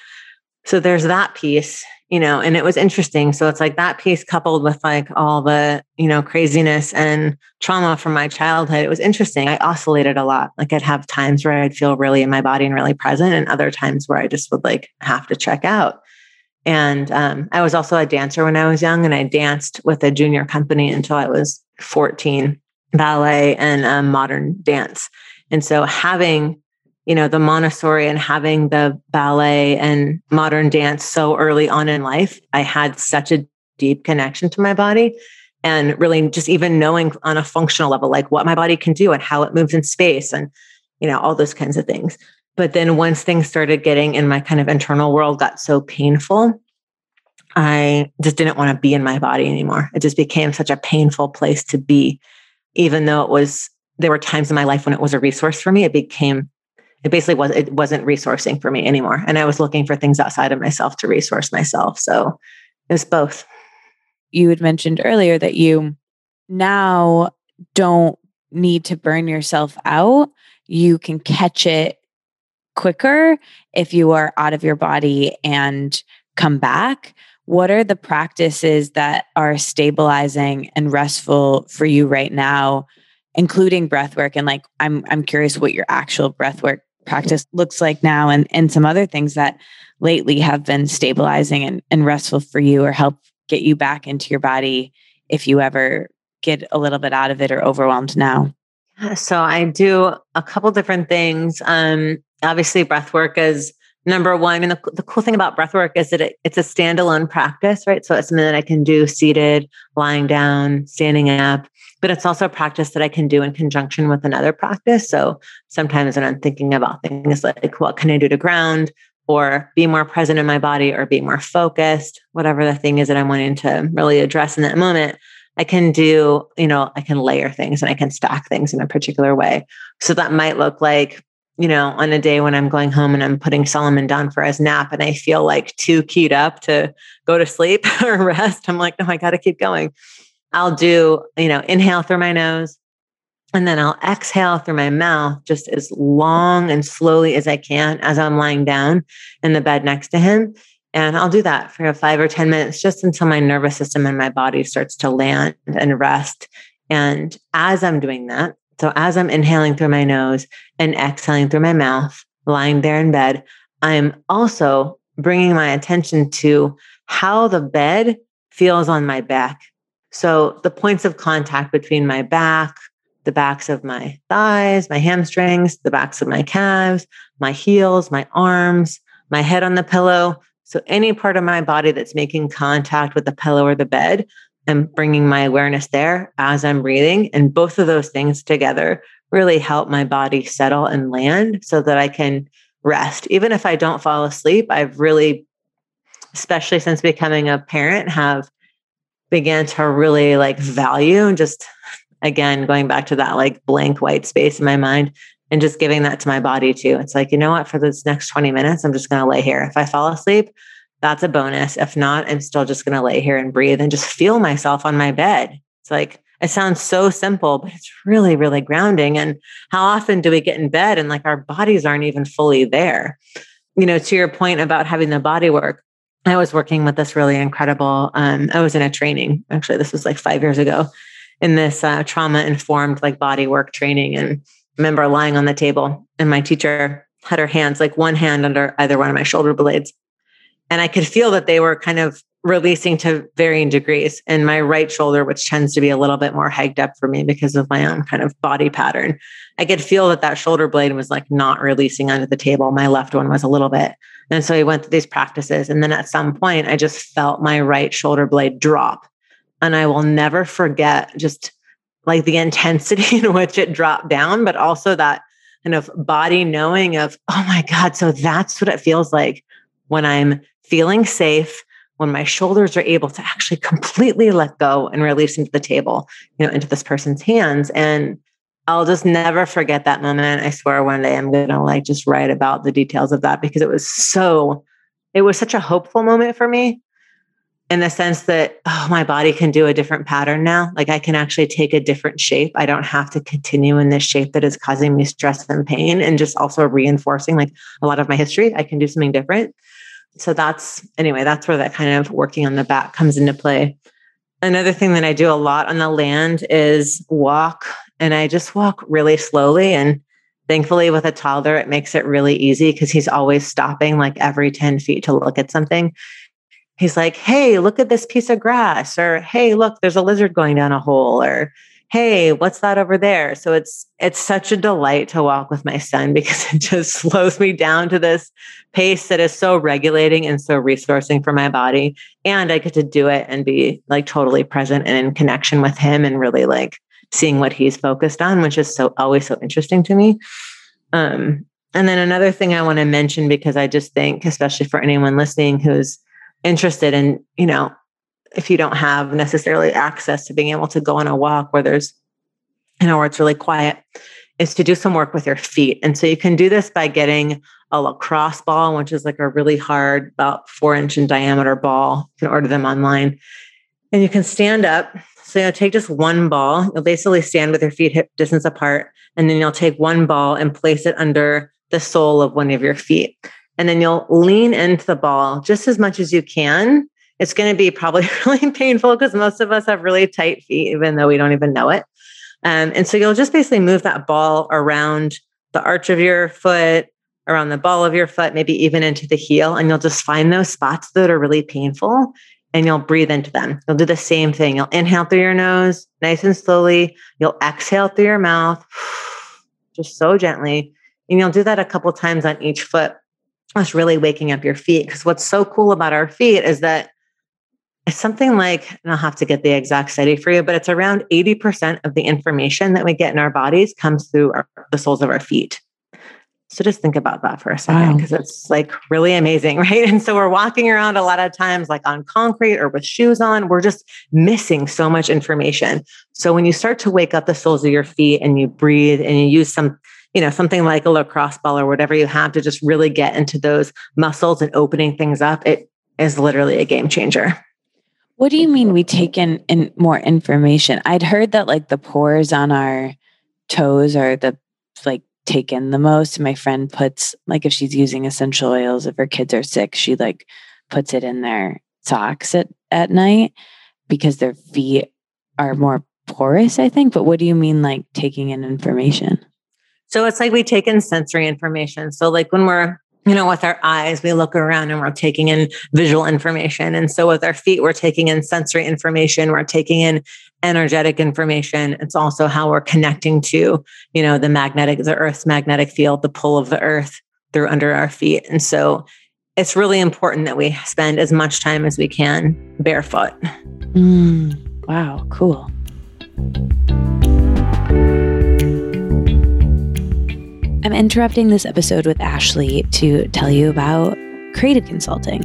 So there's that piece you know, and it was interesting. So it's like that piece coupled with like all the, you know, craziness and trauma from my childhood. It was interesting. I oscillated a lot. Like I'd have times where I'd feel really in my body and really present, and other times where I just would like have to check out. And um, I was also a dancer when I was young, and I danced with a junior company until I was 14, ballet and um, modern dance. And so having you know, the Montessori and having the ballet and modern dance so early on in life, I had such a deep connection to my body. And really just even knowing on a functional level, like what my body can do and how it moves in space and, you know, all those kinds of things. But then once things started getting in my kind of internal world got so painful, I just didn't want to be in my body anymore. It just became such a painful place to be. Even though it was, there were times in my life when it was a resource for me, it became it basically was it wasn't resourcing for me anymore. And i was looking for things outside of myself to resource myself. So it was both. You had mentioned earlier that you now don't need to burn yourself out. You can catch it quicker if you are out of your body and come back. What are the practices that are stabilizing and restful for you right now including breath work? And like i'm i'm curious what your actual breath work practice looks like now and, and some other things that lately have been stabilizing and, and restful for you or help get you back into your body if you ever get a little bit out of it or overwhelmed now? So I do a couple different things. Um, obviously, breath work is number one. Mean, the, the cool thing about breath work is that it, it's a standalone practice, right? So it's something that I can do seated, lying down, standing up but it's also a practice that I can do in conjunction with another practice. So sometimes when I'm thinking about things like what can I do to ground or be more present in my body or be more focused, whatever the thing is that I'm wanting to really address in that moment, I can do, you know, I can layer things and I can stack things in a particular way. So that might look like, you know, on a day when I'm going home and I'm putting Solomon down for his nap and I feel like too keyed up to go to sleep (laughs) or rest. I'm like, no, I got to keep going. I'll do, you know, inhale through my nose and then I'll exhale through my mouth just as long and slowly as I can as I'm lying down in the bed next to him. And I'll do that for five or 10 minutes just until my nervous system and my body starts to land and rest. And as I'm doing that, so as I'm inhaling through my nose and exhaling through my mouth, lying there in bed, I'm also bringing my attention to how the bed feels on my back. So the points of contact between my back, the backs of my thighs, my hamstrings, the backs of my calves, my heels, my arms, my head on the pillow, so, any part of my body that's making contact with the pillow or the bed, I'm bringing my awareness there as I'm breathing. And both of those things together really help my body settle and land so that I can rest. Even if I don't fall asleep, I've really, especially since becoming a parent, have began to really like value and just again going back to that like blank white space in my mind and just giving that to my body too. It's like, you know what, for this next 20 minutes, I'm just going to lay here. If I fall asleep, that's a bonus. If not, I'm still just going to lay here and breathe and just feel myself on my bed. It's like, it sounds so simple, but it's really, really grounding. And how often do we get in bed and like our bodies aren't even fully there? You know, to your point about having the body work, I was working with this really incredible, um, I was in a training. Actually, this was like five years ago in this uh, trauma informed like body work training. And remember lying on the table and my teacher had her hands like one hand under either one of my shoulder blades and i could feel that they were kind of releasing to varying degrees and my right shoulder which tends to be a little bit more hiked up for me because of my own kind of body pattern i could feel that that shoulder blade was like not releasing under the table my left one was a little bit and so we went through these practices and then at some point i just felt my right shoulder blade drop and i will never forget just like the (laughs) intensity in which it dropped down, but also that kind of body knowing of, oh my God, so that's what it feels like when I'm feeling safe, when my shoulders are able to actually completely let go and release into the table, you know, into this person's hands. And I'll just never forget that moment. I swear one day I'm going to like just write about the details of that because it was so, it was such a hopeful moment for me in the sense that oh my body can do a different pattern now. Like i can actually take a different shape. I don't have to continue in this shape that is causing me stress and pain and just also reinforcing like a lot of my history. I can do something different. So that's anyway that's where that kind of working on the back comes into play. Another thing that i do a lot on the land is walk and i just walk really slowly and thankfully with a toddler it makes it really easy because he's always stopping like every 10 feet to look at something he's like, Hey, look at this piece of grass, or Hey, look, there's a lizard going down a hole, or Hey, what's that over there? So it's it's such a delight to walk with my son (laughs) because it just slows me down to this pace that is so regulating and so resourcing for my body. And I get to do it and be like totally present and in connection with him and really like seeing what he's focused on, which is so always so interesting to me. Um, and then another thing I want to mention because I just think, especially for anyone listening who's interested in, you know, if you don't have necessarily access to being able to go on a walk where there's, you know, where it's really quiet, is to do some work with your feet. And so you can do this by getting a lacrosse ball, which is like a really hard, about four inch in diameter ball. You can order them online. And you can stand up. So you'll take just one ball. You'll basically stand with your feet hip distance apart. And then you'll take one ball and place it under the sole of one of your feet and then you'll lean into the ball just as much as you can. It's going to be probably (laughs) really painful because most of us have really tight feet, even though we don't even know it. Um, and so you'll just basically move that ball around the arch of your foot, around the ball of your foot, maybe even into the heel. And you'll just find those spots that are really painful and you'll breathe into them. You'll do the same thing. You'll inhale through your nose, nice and slowly. You'll exhale through your mouth, (sighs) just so gently. And you'll do that a couple times on each foot That's really waking up your feet. Because what's so cool about our feet is that it's something like, and I'll have to get the exact study for you, but it's around 80% of the information that we get in our bodies comes through our, the soles of our feet. So just think about that for a second because wow. it's like really amazing, (laughs) right? And so we're walking around a lot of times like on concrete or with shoes on, we're just missing so much information. So when you start to wake up the soles of your feet and you breathe and you use some, you know, something like a lacrosse ball or whatever you have to just really get into those muscles and opening things up, it is literally a game changer. What do you mean we take in, in more information? I'd heard that like the pores on our toes are the like taken the most. My friend puts like if she's using essential oils, if her kids are sick, she like puts it in their socks at, at night because their feet are more porous, I think. But what do you mean like taking in information? So it's like we take in sensory information. So like when we're you know, with our eyes, we look around and we're taking in visual information. And so with our feet, we're taking in sensory information, we're taking in energetic information. It's also how we're connecting to, you know, the magnetic, the earth's magnetic field, the pull of the earth through under our feet. And so it's really important that we spend as much time as we can barefoot. Mm, wow, cool. I'm interrupting this episode with Ashley to tell you about creative consulting.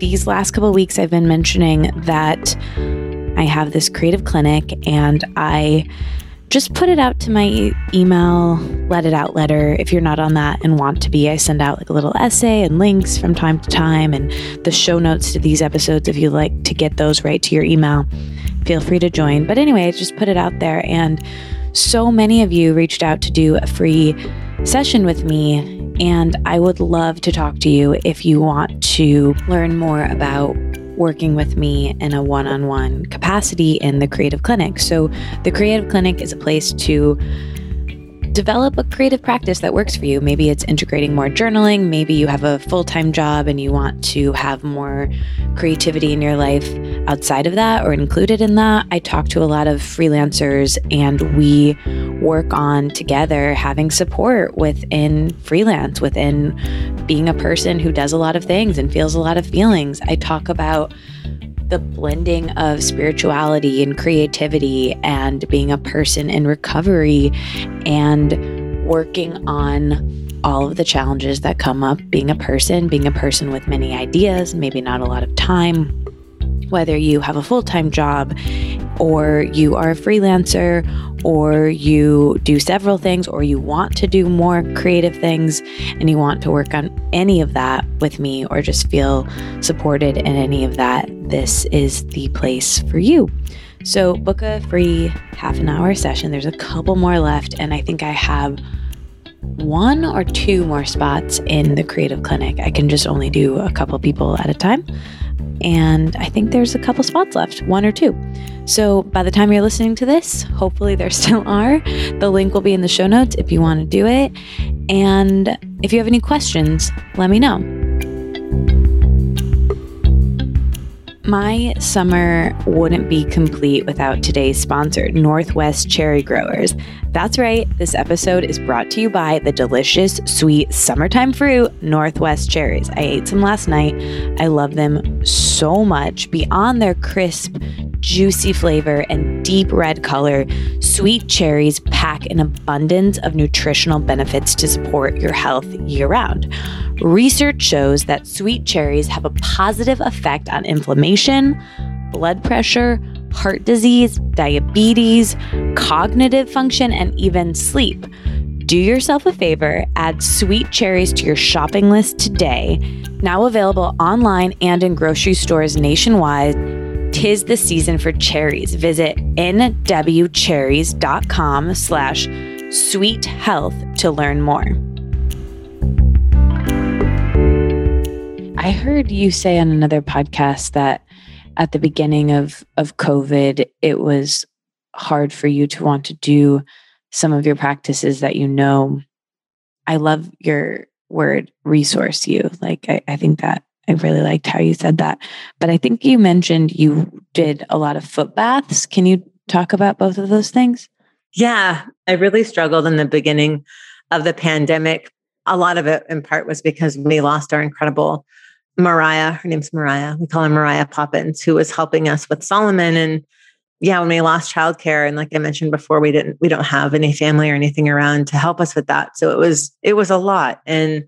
These last couple weeks, I've been mentioning that I have this creative clinic and I just put it out to my email, let it out letter. If you're not on that and want to be, I send out like a little essay and links from time to time and the show notes to these episodes if you like to get those right to your email. Feel free to join. But anyway, I just put it out there and so many of you reached out to do a free session with me. And I would love to talk to you if you want to learn more about working with me in a one on one capacity in the Creative Clinic. So, the Creative Clinic is a place to develop a creative practice that works for you. Maybe it's integrating more journaling. Maybe you have a full time job and you want to have more creativity in your life outside of that or included in that. I talk to a lot of freelancers and we work on together having support within freelance, within being a person who does a lot of things and feels a lot of feelings. I talk about the blending of spirituality and creativity and being a person in recovery and working on all of the challenges that come up being a person, being a person with many ideas, maybe not a lot of time, whether you have a full time job or you are a freelancer or you do several things or you want to do more creative things and you want to work on any of that with me or just feel supported in any of that, this is the place for you. So, book a free half an hour session. There's a couple more left, and I think I have one or two more spots in the creative clinic. I can just only do a couple people at a time. And I think there's a couple spots left, one or two. So by the time you're listening to this, hopefully there (laughs) still are. The link will be in the show notes if you want to do it. And if you have any questions, let me know. My summer wouldn't be complete without today's sponsor, Northwest Cherry Growers. That's right, this episode is brought to you by the delicious, sweet summertime fruit, Northwest Cherries. I ate some last night. I love them so much. Beyond their crisp, juicy flavor and deep red color, sweet cherries pack an abundance of nutritional benefits to support your health year round. Research shows that sweet cherries have a positive effect on inflammation, blood pressure, heart disease, diabetes, cognitive function, and even sleep. Do yourself a favor, add sweet cherries to your shopping list today. Now available online and in grocery stores nationwide, tis the season for cherries. Visit nwcherries.com slash sweet health to learn more. I heard you say on another podcast that at the beginning of of COVID, it was hard for you to want to do some of your practices that you know. I love your word resource you. Like I, I think that I really liked how you said that. But I think you mentioned you did a lot of foot baths. Can you talk about both of those things? Yeah, I really struggled in the beginning of the pandemic. A lot of it, in part, was because we lost our incredible Mariah, her name's Mariah. We call her Mariah Poppins, who was helping us with Solomon. And yeah, when we lost childcare, and like I mentioned before, we didn't, we don't have any family or anything around to help us with that. So it was, it was a lot. And,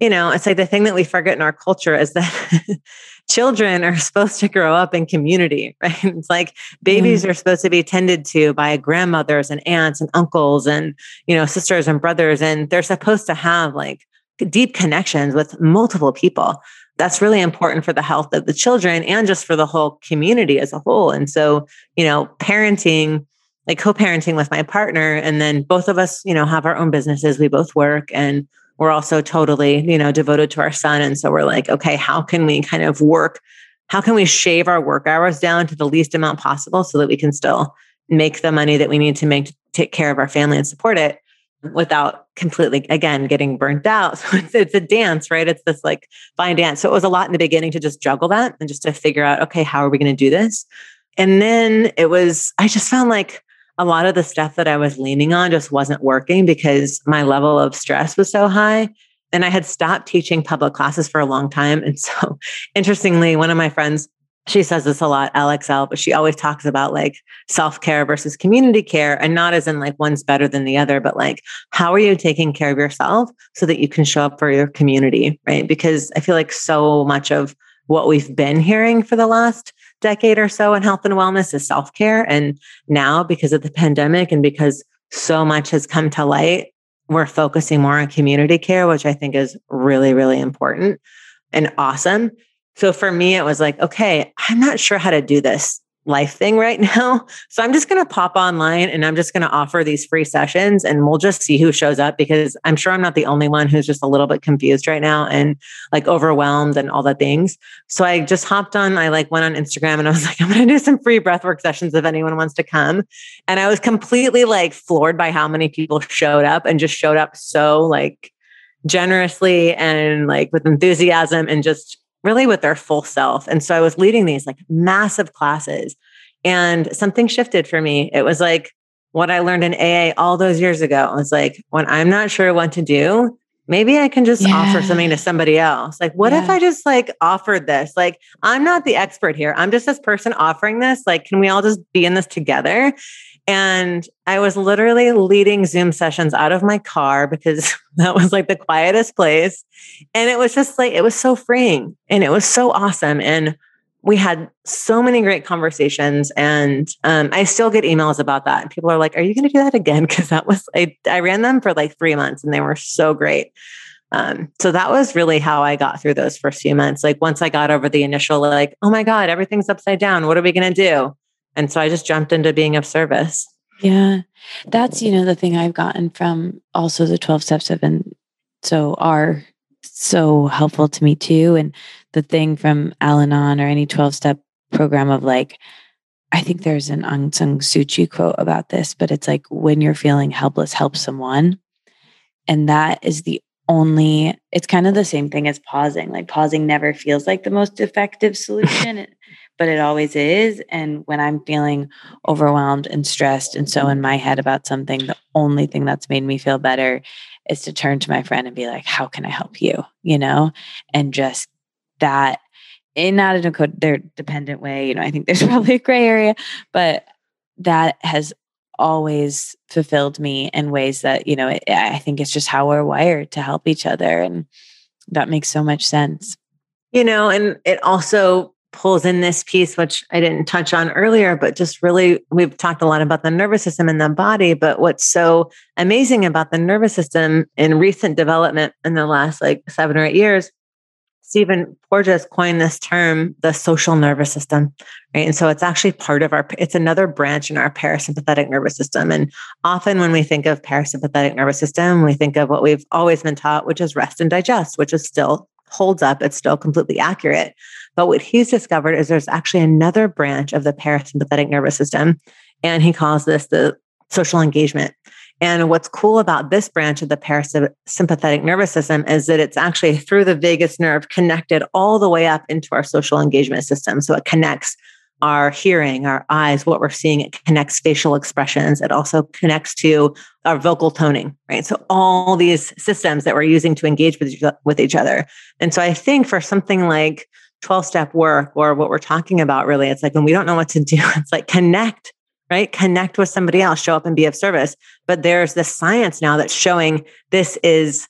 you know, it's like the thing that we forget in our culture is that (laughs) children are (laughs) supposed to grow up in community, (laughs) right? It's like babies mm. are supposed to be tended to by grandmothers and aunts and uncles and, you know, sisters and brothers. And they're supposed to have like deep connections with multiple people that's really important for the health of the children and just for the whole community as a whole. And so, you know, parenting, like co-parenting with my partner, and then both of us, you know, have our own businesses. We both work and we're also totally, you know, devoted to our son. And so we're like, okay, how can we kind of work? How can we shave our work hours down to the least amount possible so that we can still make the money that we need to make to take care of our family and support it? without completely again getting burnt out (laughs) so it's, it's, a dance right it's this like fine dance so it was a lot in the beginning to just juggle that and just to figure out okay how are we going to do this and then it was i just found like a lot of the stuff that i was leaning on just wasn't working because my level of stress was so high and i had stopped teaching public classes for a long time and (laughs) so interestingly one of my friends she says this a lot, LXL, but she always talks about like self care versus community care and not as in like one's better than the other, but like how are you taking care of yourself so that you can show up for your community, right? Because I feel like so much of what we've been hearing for the last decade or so in health and wellness is self care. And now, because of the pandemic and because so much has come to light, we're focusing more on community care, which I think is really, really important and awesome. So for me, it was like, okay, I'm not sure how to do this life thing right (laughs) now. So I'm just going to pop online and I'm just going to offer these free sessions and we'll just see who shows up because I'm sure I'm not the only one who's just a little bit confused right now and like overwhelmed and all the things. So I just hopped on, I like went on Instagram and I was (laughs) like, I'm going to do some free breathwork sessions if anyone wants to come. And I was completely like floored by how many people showed up and just showed up so like generously and like with enthusiasm and just really with their full self. And so I was leading these like massive classes and something shifted for me. It was like what I learned in AA all those years ago. It was like, when I'm not sure what to do, maybe I can just yeah. offer something to somebody else. Like, what yeah. if I just like offered this? Like, I'm not the expert here. I'm just this person offering this. Like, can we all just be in this together? And I was literally leading Zoom sessions out of my car because (laughs) that was like the quietest place. And it was just like, it was so freeing and it was so awesome. And we had so many great conversations. And um, I still get emails about that. And people are like, Are you going to do that again? (laughs) Because that was, I, I ran them for like three months and they were so great. Um, so that was really how I got through those first few months. Like once I got over the initial, like, oh my God, everything's upside down. What are we going to do? And so I just jumped into being of service. Yeah. That's, you know, the thing I've gotten from also the 12 steps have been so are so helpful to me too. And the thing from Al Anon or any 12 step program of like, I think there's an Aung San Suu Kyi quote about this, but it's like when you're feeling helpless, help someone. And that is the only, it's kind of the same thing as pausing. Like pausing never feels like the most effective (laughs) solution but it always is. And when I'm feeling overwhelmed and stressed and so in my head about something, the only thing that's made me feel better is to turn to my friend and be like, how can I help you? You know, and just that in not in a dependent way, you know, I think there's (laughs) probably a gray area, but that has always fulfilled me in ways that, you know, it, I think it's just how we're wired to help each other. And that makes so much sense. You know, and it also pulls in this piece, which I didn't touch on earlier, but just really, we've talked a lot about the nervous system and the body. But what's so amazing about the nervous system in recent development in the last like seven or eight years, Stephen Porges coined this term, the social nervous system, right? And so it's actually part of our, it's another branch in our parasympathetic nervous system. And often when we think of parasympathetic nervous system, we think of what we've always been taught, which is rest and digest, which is still holds up. It's still completely accurate. But what he's discovered is there's actually another branch of the parasympathetic nervous system, and he calls this the social engagement. And what's cool about this branch of the parasympathetic nervous system is that it's actually through the vagus nerve connected all the way up into our social engagement system. So it connects our hearing, our eyes, what we're seeing. It connects facial expressions. It also connects to our vocal toning, right? So all these systems that we're using to engage with, with each other. And so I think for something like 12 step work or what we're talking about really it's like when we don't know what to do (laughs) it's like connect right? Connect with somebody else show up and be of service. But there's this science now that's showing this is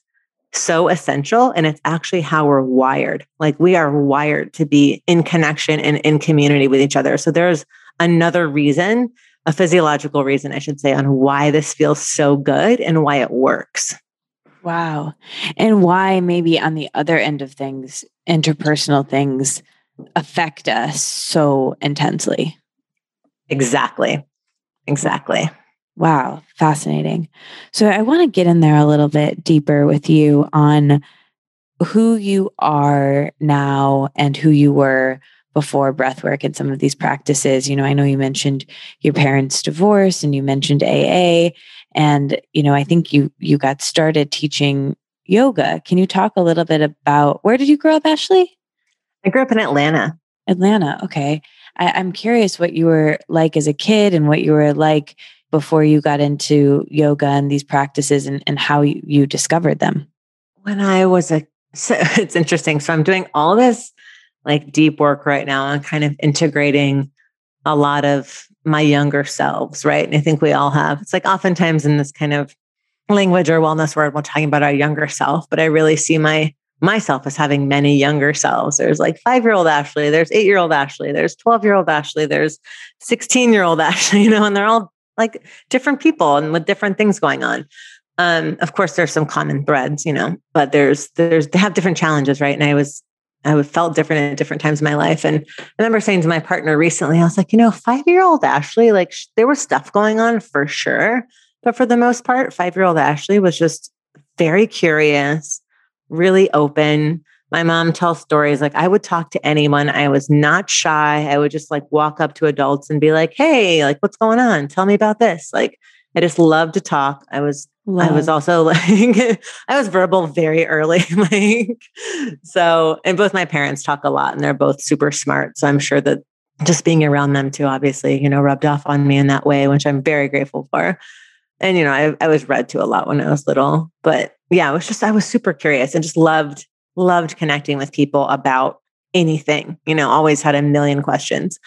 so essential and it's actually how we're wired. Like we are wired to be in connection and in community with each other. So there's another reason a physiological reason i should say on why this feels so good and why it works wow. And why maybe on the other end of things interpersonal things affect us so intensely? Exactly. Exactly. Wow, fascinating. So I want to get in there a little bit deeper with you on who you are now and who you were before breathwork and some of these practices. You know, I know you mentioned your parents' divorce and you mentioned AA and you know, I think you you got started teaching yoga. Can you talk a little bit about where did you grow up, Ashley? I grew up in Atlanta. Atlanta, okay. I, I'm curious what you were like as a kid and what you were like before you got into yoga and these practices and, and how you, you discovered them? When I was a, (laughs) so it's interesting. So I'm doing all this like deep work right now on kind of integrating a lot of my younger selves, right? And I think we all have, it's like oftentimes in this kind of language or wellness word, we're talking about our younger self, but I really see my myself as having many younger selves. There's like five year old Ashley, there's eight year old Ashley, there's 12 year old Ashley, there's 16 year old (laughs) Ashley, you know, and they're all like different people and with different things going on. Um, of course, there's some common threads, you know, but there's there's they have different challenges, right? And I was I felt different at different times in my life. And I remember saying to my partner recently, I was like, you know, five year old Ashley, like sh- there was stuff going on for sure. But for the most part, five year old Ashley was just very curious, really open, my mom tells stories like I would talk to anyone. I was not shy. I would just like walk up to adults and be like, "Hey, like what's going on? Tell me about this." Like I just love to talk. I was Love. I was also (laughs) like I was verbal very early (laughs) like so and both my parents talk a lot and they're both super smart. So I'm sure that just being around them too obviously, you know, rubbed off on me in that way, which I'm very grateful for. And you know, I, I was read to a lot when I was little, but yeah, it was just I was super curious and just loved loved connecting with people about anything, you know, always had a million questions.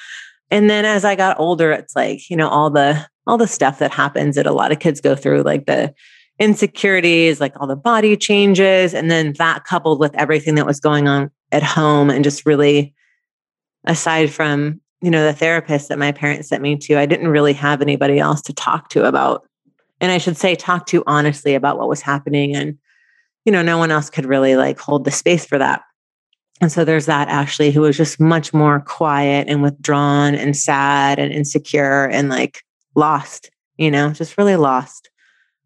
And then as I got older, it's like, you know, all the all the stuff that happens that a lot of kids go through, like the insecurities, like all the body changes, and then that coupled with everything that was going on at home and just really aside from, you know, the therapist that my parents sent me to, I didn't really have anybody else to talk to about and I should say talk to honestly about what was happening and you know, no one else could really like hold the space for that. And so there's that Ashley who was just much more quiet and withdrawn and sad and insecure and like lost, you know, just really lost.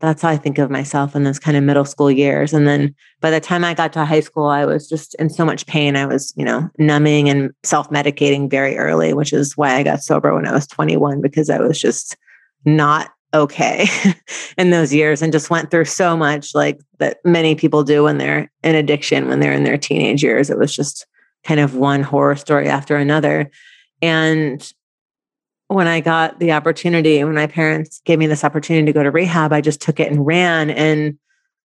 That's how I think of myself in those kind of middle school years. And then by the time I got to high school, I was just in so much pain. I was, you know, numbing and self medicating very early, which is why I got sober when I was 21, because I was just not okay (laughs) in those years and just went through so much like that many people do when they're in addiction when they're in their teenage years it was just kind of one horror story after another and when i got the opportunity when my parents gave me this opportunity to go to rehab i just took it and ran and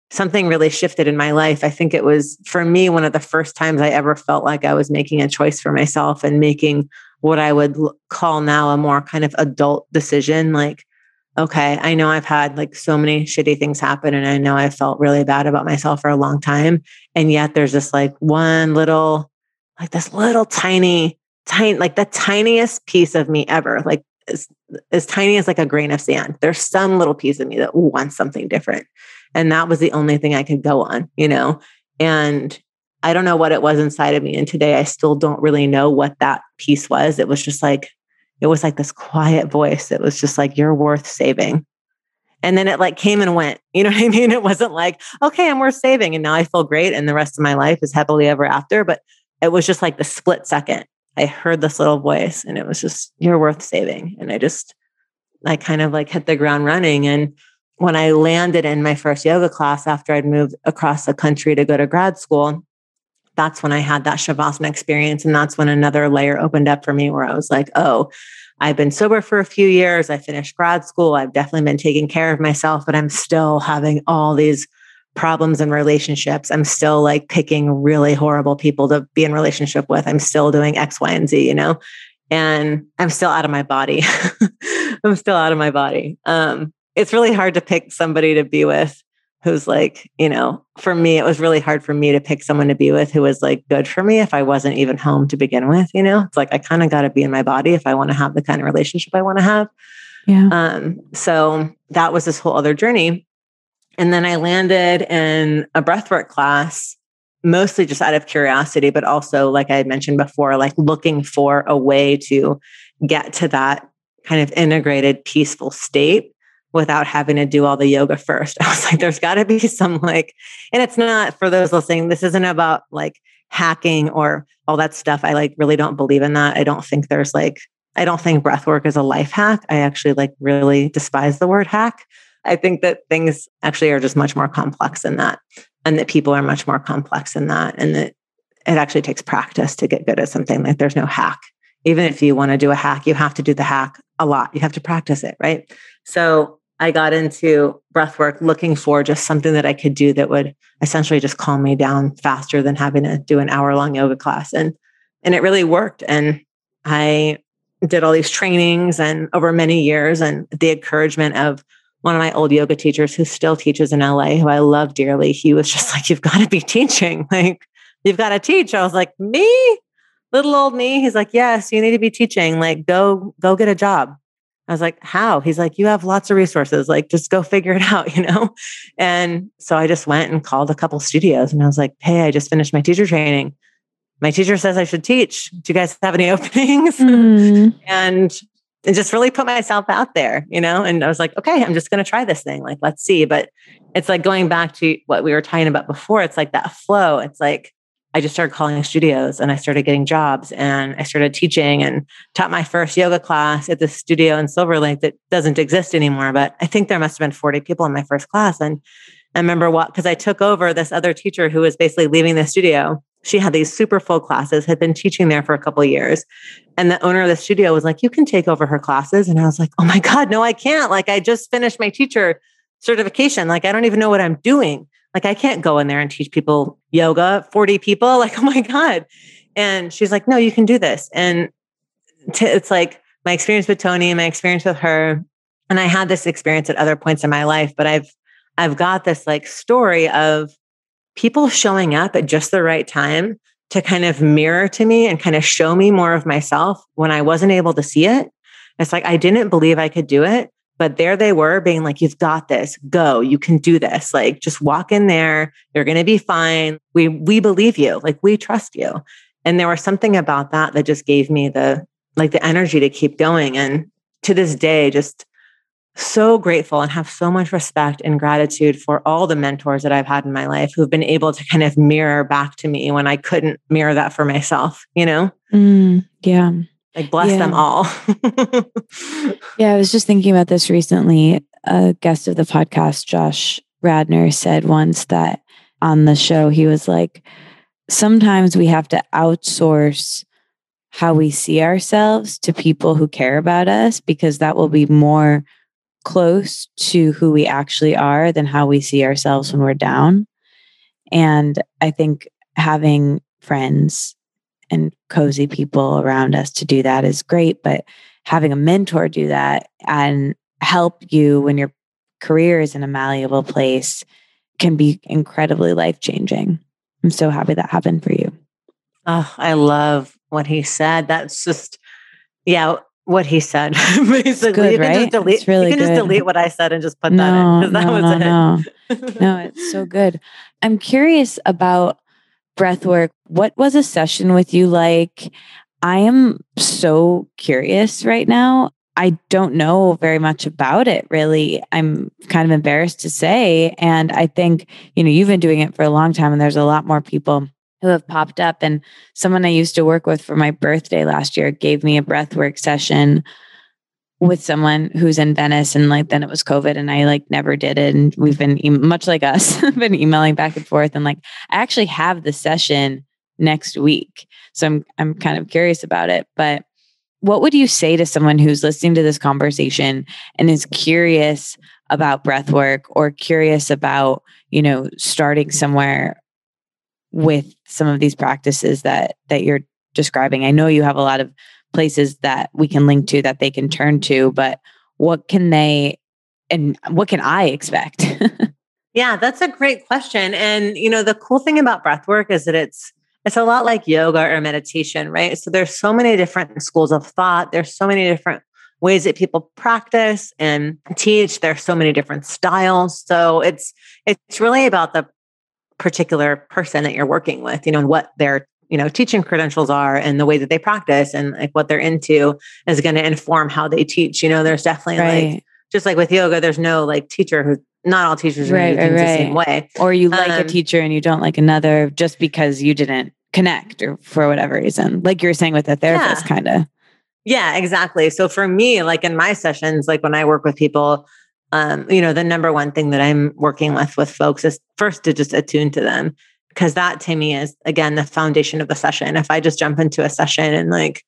something really shifted in my life i think it was for me one of the first times i ever felt like i was making a choice for myself and making what i would call now a more kind of adult decision like okay, I know I've had like so many shitty things happen and I know I felt really bad about myself for a long time. And yet there's this like one little, like this little tiny, tiny, like the tiniest piece of me ever, like as, as tiny as like a grain of sand. There's some little piece of me that wants something different. And that was the only thing I could go on, you know? And I don't know what it was inside of me. And today I still don't really know what that piece was. It was just like, it was like this quiet voice. It was just like, you're worth saving. And then it like came and went. (laughs) You know what I mean? It wasn't like, okay, I'm worth saving. And now I feel great. And the rest of my life is happily ever after. But it was just like the split second. I heard this little voice and it was just, you're worth saving. And I just, I kind of like hit the ground running. And when I landed in my first yoga class after I'd moved across the country to go to grad school, that's when I had that Shavasana experience. And that's when another layer opened up for me where I was like, oh, I've been sober for a few years. I finished grad school. I've definitely been taking care of myself, but I'm still having all these problems in relationships. I'm still like picking really horrible people to be in relationship with. I'm still doing X, Y, and Z, you know? And I'm still out of my body. (laughs) I'm still out of my body. Um, it's really hard to pick somebody to be with who's like, you know, for me, it was really hard for me to pick someone to be with who was like good for me if I wasn't even home to begin with. You know, it's like I kind of got to be in my body if I want to have the kind of relationship I want to have. Yeah. Um, so that was this whole other journey. And then I landed in a breathwork class, mostly just out of curiosity, but also, like I had mentioned before, like looking for a way to get to that kind of integrated, peaceful state without having to do all the yoga first. (laughs) I was like, there's got to be some like, and it's not for those listening, this isn't about like hacking or all that stuff. I like really don't believe in that. I don't think there's like, I don't think breath work is a life hack. I actually like really despise the word hack. I think that things actually are just much more complex than that, and that people are much more complex than that, and that it actually takes practice to get good at something. Like there's no hack. Even if you want to do a hack, you have to do the hack a lot. You have to practice it, right? So I got into breath work looking for just something that I could do that would essentially just calm me down faster than having to do an hour long yoga class. And and it really worked. And I did all these trainings and over many years and the encouragement of one of my old yoga teachers who still teaches in LA, who I love dearly, he was just like, You've got to be teaching. (laughs) Like, you've got to teach. I was like, Me? Little old me. He's like, Yes, you need to be teaching. Like, go, go get a job. I was like, How? He's like, You have lots of resources. Like, just go figure it (laughs) out, you know? And so I just went and called a couple studios and I was like, Hey, I just finished my teacher training. My teacher says I should teach. Do you guys have any (laughs) openings? Mm. and and just really put myself out there, you know? And I was like, okay, I'm just going to try this thing. Like, let's see. But it's like going back to what we were talking about before. It's like that flow. It's like, I just started calling studios and I started getting jobs and I started teaching and taught my first yoga class at the studio in Silver Lake that doesn't exist anymore. But I think there must have been 40 people in my first class. And I remember what, because I took over this other teacher who was basically leaving the studio she had these super full classes, had been teaching there for a couple years. And the owner of the studio was like, You can take over her classes. And I was like, Oh my God, no, I can't. Like, I just finished my teacher certification. Like, I don't even know what I'm doing. Like, I can't go in there and teach people yoga, 40 people. (laughs) Like, oh my God. And she's like, No, you can do this. And t- it's like my experience with Tony, my experience with her. And I had this experience at other points in my life, but I've, I've got this like story of people showing up at just the right time to kind of mirror to me and kind of show me more of myself when I wasn't able to see it. It's like I didn't believe I could do it, but there they were being like, You've got this, go, you can do this. Like, just walk in there, you're going to be fine. We, we believe you, like, we trust you. And there was something about that that just gave me the, like, the energy to keep going. And to this day, just so grateful and have so much respect and gratitude for all the mentors that I've had in my life who've been able to kind of mirror back to me when I couldn't mirror that for myself, you know? Mm, yeah. Like bless yeah. them all. (laughs) yeah, I was just thinking about this recently. A guest of the podcast, Josh Radnor, said once that on the show, he was like, sometimes we have to outsource how we see ourselves to people who care about us because that will be more close to who we actually are than how we see ourselves when we're down. And I think having friends and cozy people around us to do that is great, but having a mentor do that and help you when your career is in a malleable place can be incredibly life changing. I'm so happy that happened for you. Oh, I love what he said. That's just, yeah, what he said. (laughs) Basically, good, you can right? just delete. It's really you can good. just delete what I said and just put no, that in. That no, was no, it. no. no, (laughs) it's so good. I'm curious about breath work. What was a session with you like? I am so curious right now. I don't know very much about it really. I'm kind of embarrassed to say. And I think, you know, you've been doing it for a long time and there's a lot more people who have popped up. And someone I used to work with for my birthday last year gave me a breathwork session with someone who's in Venice. And like then it was COVID and I like never did it. And we've been e- much like us, (laughs) been emailing back and forth. And like I actually have the session next week. So I'm I'm kind of curious about it. But what would you say to someone who's listening to this conversation and is curious about breath work or curious about, you know, starting somewhere with some of these practices that that you're describing. I know you have a lot of places that we can link to that they can turn to, but what can they and what can I expect? (laughs) yeah, that's a great question. And you know, the cool thing about breath work is that it's it's a lot like yoga or meditation, right? So there's so many different schools of thought. There's so many different ways that people practice and teach. There's so many different styles. So it's it's really about the particular person that you're working with, you know, and what their you know teaching credentials are and the way that they practice and like what they're into is going to inform how they teach. You know, there's definitely right. like just like with yoga, there's no like teacher who not all teachers are right, right, the same way. Or you like um, a teacher and you don't like another just because you didn't connect or for whatever reason. Like you were saying with a therapist, yeah. kind of. Yeah, exactly. So for me, like in my sessions, like when I work with people, um, you know, the number one thing that I'm working with with folks is first to just attune to them because that to me is again the foundation of the session. If I just jump into a session and like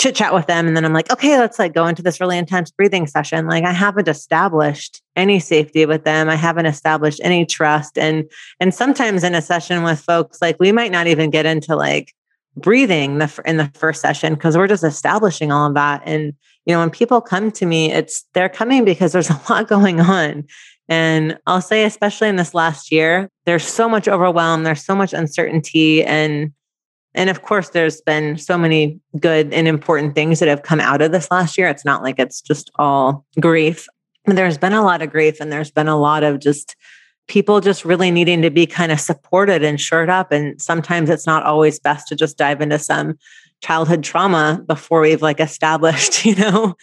chit chat with them and then I'm like, okay, let's like go into this really intense breathing session. Like I haven't established any safety with them. I haven't established any trust. And and sometimes in a session with folks, like we might not even get into like breathing the in the first session because we're just establishing all of that. And you know, when people come to me, it's they're coming because there's (laughs) a lot going on. And I'll say, especially in this last year, there's so much overwhelm, there's so much uncertainty, and and of course, there's been so many good and important things that have come out of this last year. It's not like it's just all grief. There's been a lot of grief and there's been a lot of just people just really needing to be kind of supported and shored up. And sometimes it's not always best to just dive into some childhood trauma before we've like established, (laughs) you know,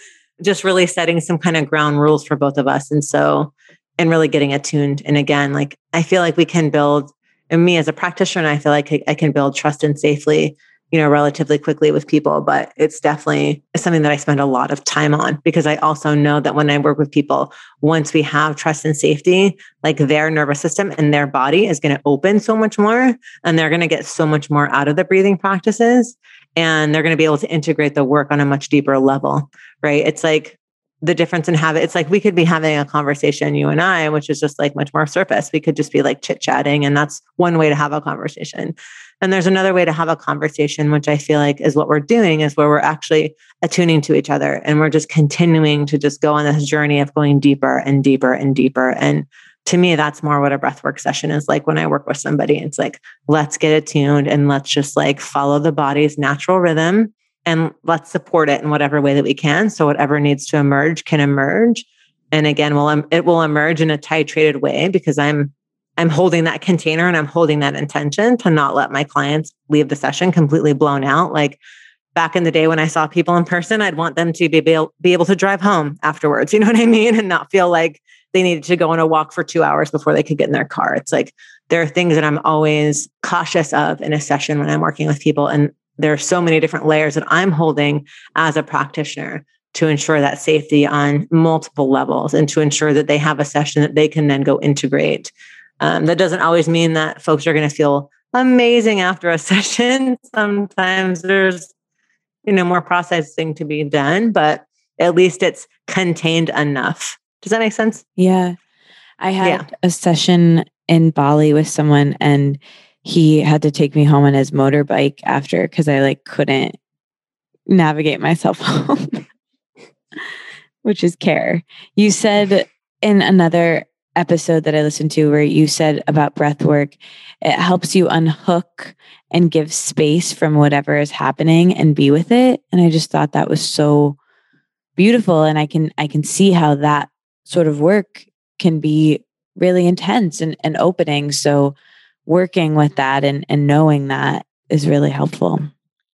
just really setting some kind of ground rules for both of us. And so, and really getting attuned. And again, like I feel like we can build and me as a practitioner, I feel like I, I can build trust and safely, you know, relatively quickly with people. But it's definitely something that I spend a lot of time on because I also know that when I work with people, once we have trust and safety, like their nervous system and their body is going to open so much more and they're going to get so much more out of the breathing practices and they're going to be able to integrate the work on a much deeper level, right? It's like the difference in habit. It's like we could be having a conversation, you and I, which is just like much more surface. We could just be like chit chatting, and that's one way to have a conversation. And there's another way to have a conversation, which I feel like is what we're doing, is where we're actually attuning to each other and we're just continuing to just go on this journey of going deeper and deeper and deeper. And to me, that's more what a breathwork session is like when I work with somebody. It's like, let's get attuned and let's just like follow the body's natural rhythm and let's support it in whatever way that we can. So whatever needs to emerge can emerge. And again, well, it will emerge in a titrated way because I'm I'm holding that container and I'm holding that intention to not let my clients leave the session completely blown out. Like back in the day when I saw people in person, I'd want them to be able, be able to drive home afterwards. You know what I mean? And not feel like they needed to go on a walk for two hours before they could get in their car. It's like there are things that I'm always cautious of in a session when I'm working with people. And there are so many different layers that I'm holding as a practitioner to ensure that safety on multiple levels and to ensure that they have a session that they can then go integrate. Um, that doesn't always mean that folks are going to feel amazing after a (laughs) session. Sometimes there's, you know, more processing to be done, but at least it's contained enough. Does that make sense? Yeah. I had yeah. a session in Bali with someone and he had to take me home on his motorbike after because I like couldn't navigate myself (laughs) home, which is care. You said in another episode that I listened to where you said about breath work, it helps you unhook and give space from whatever is happening and be with it. And I just thought that was so beautiful. And I can I can see how that sort of work can be really intense and, and opening. So working with that and, and knowing that is really helpful.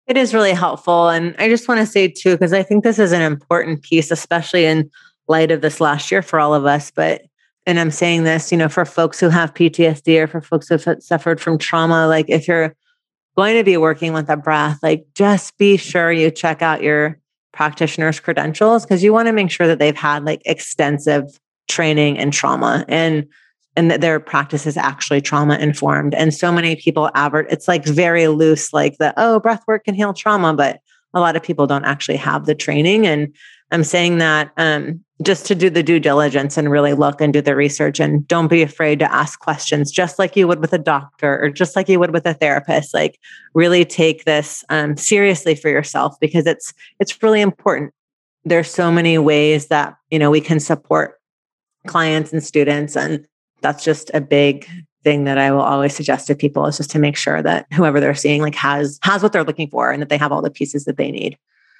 It is really helpful. And I just want to say, too, because I think this is an important piece, especially in light of this last year for all of us. But, and I'm saying this, you know, for folks who have PTSD or for folks who have suffered from trauma, like if you're going to be working with a breath, like just be sure you check out your practitioner's credentials because you want to make sure that they've had like extensive training in trauma. And and that their practice is actually trauma informed. And so many people advert, it's like very loose, like the, oh, breath work can heal trauma, but a lot of people don't actually have the training. And I'm saying that um, just to do the due diligence and really look and do the research and don't be afraid to ask questions just like you would with a doctor or just like you would with a therapist. Like really take this um, seriously for yourself because it's it's really important. There's so many ways that you know we can support clients and students and that's just a big thing that I will always suggest to people is just to make sure that whoever they're seeing like has has what they're looking for and that they have all the pieces that they need.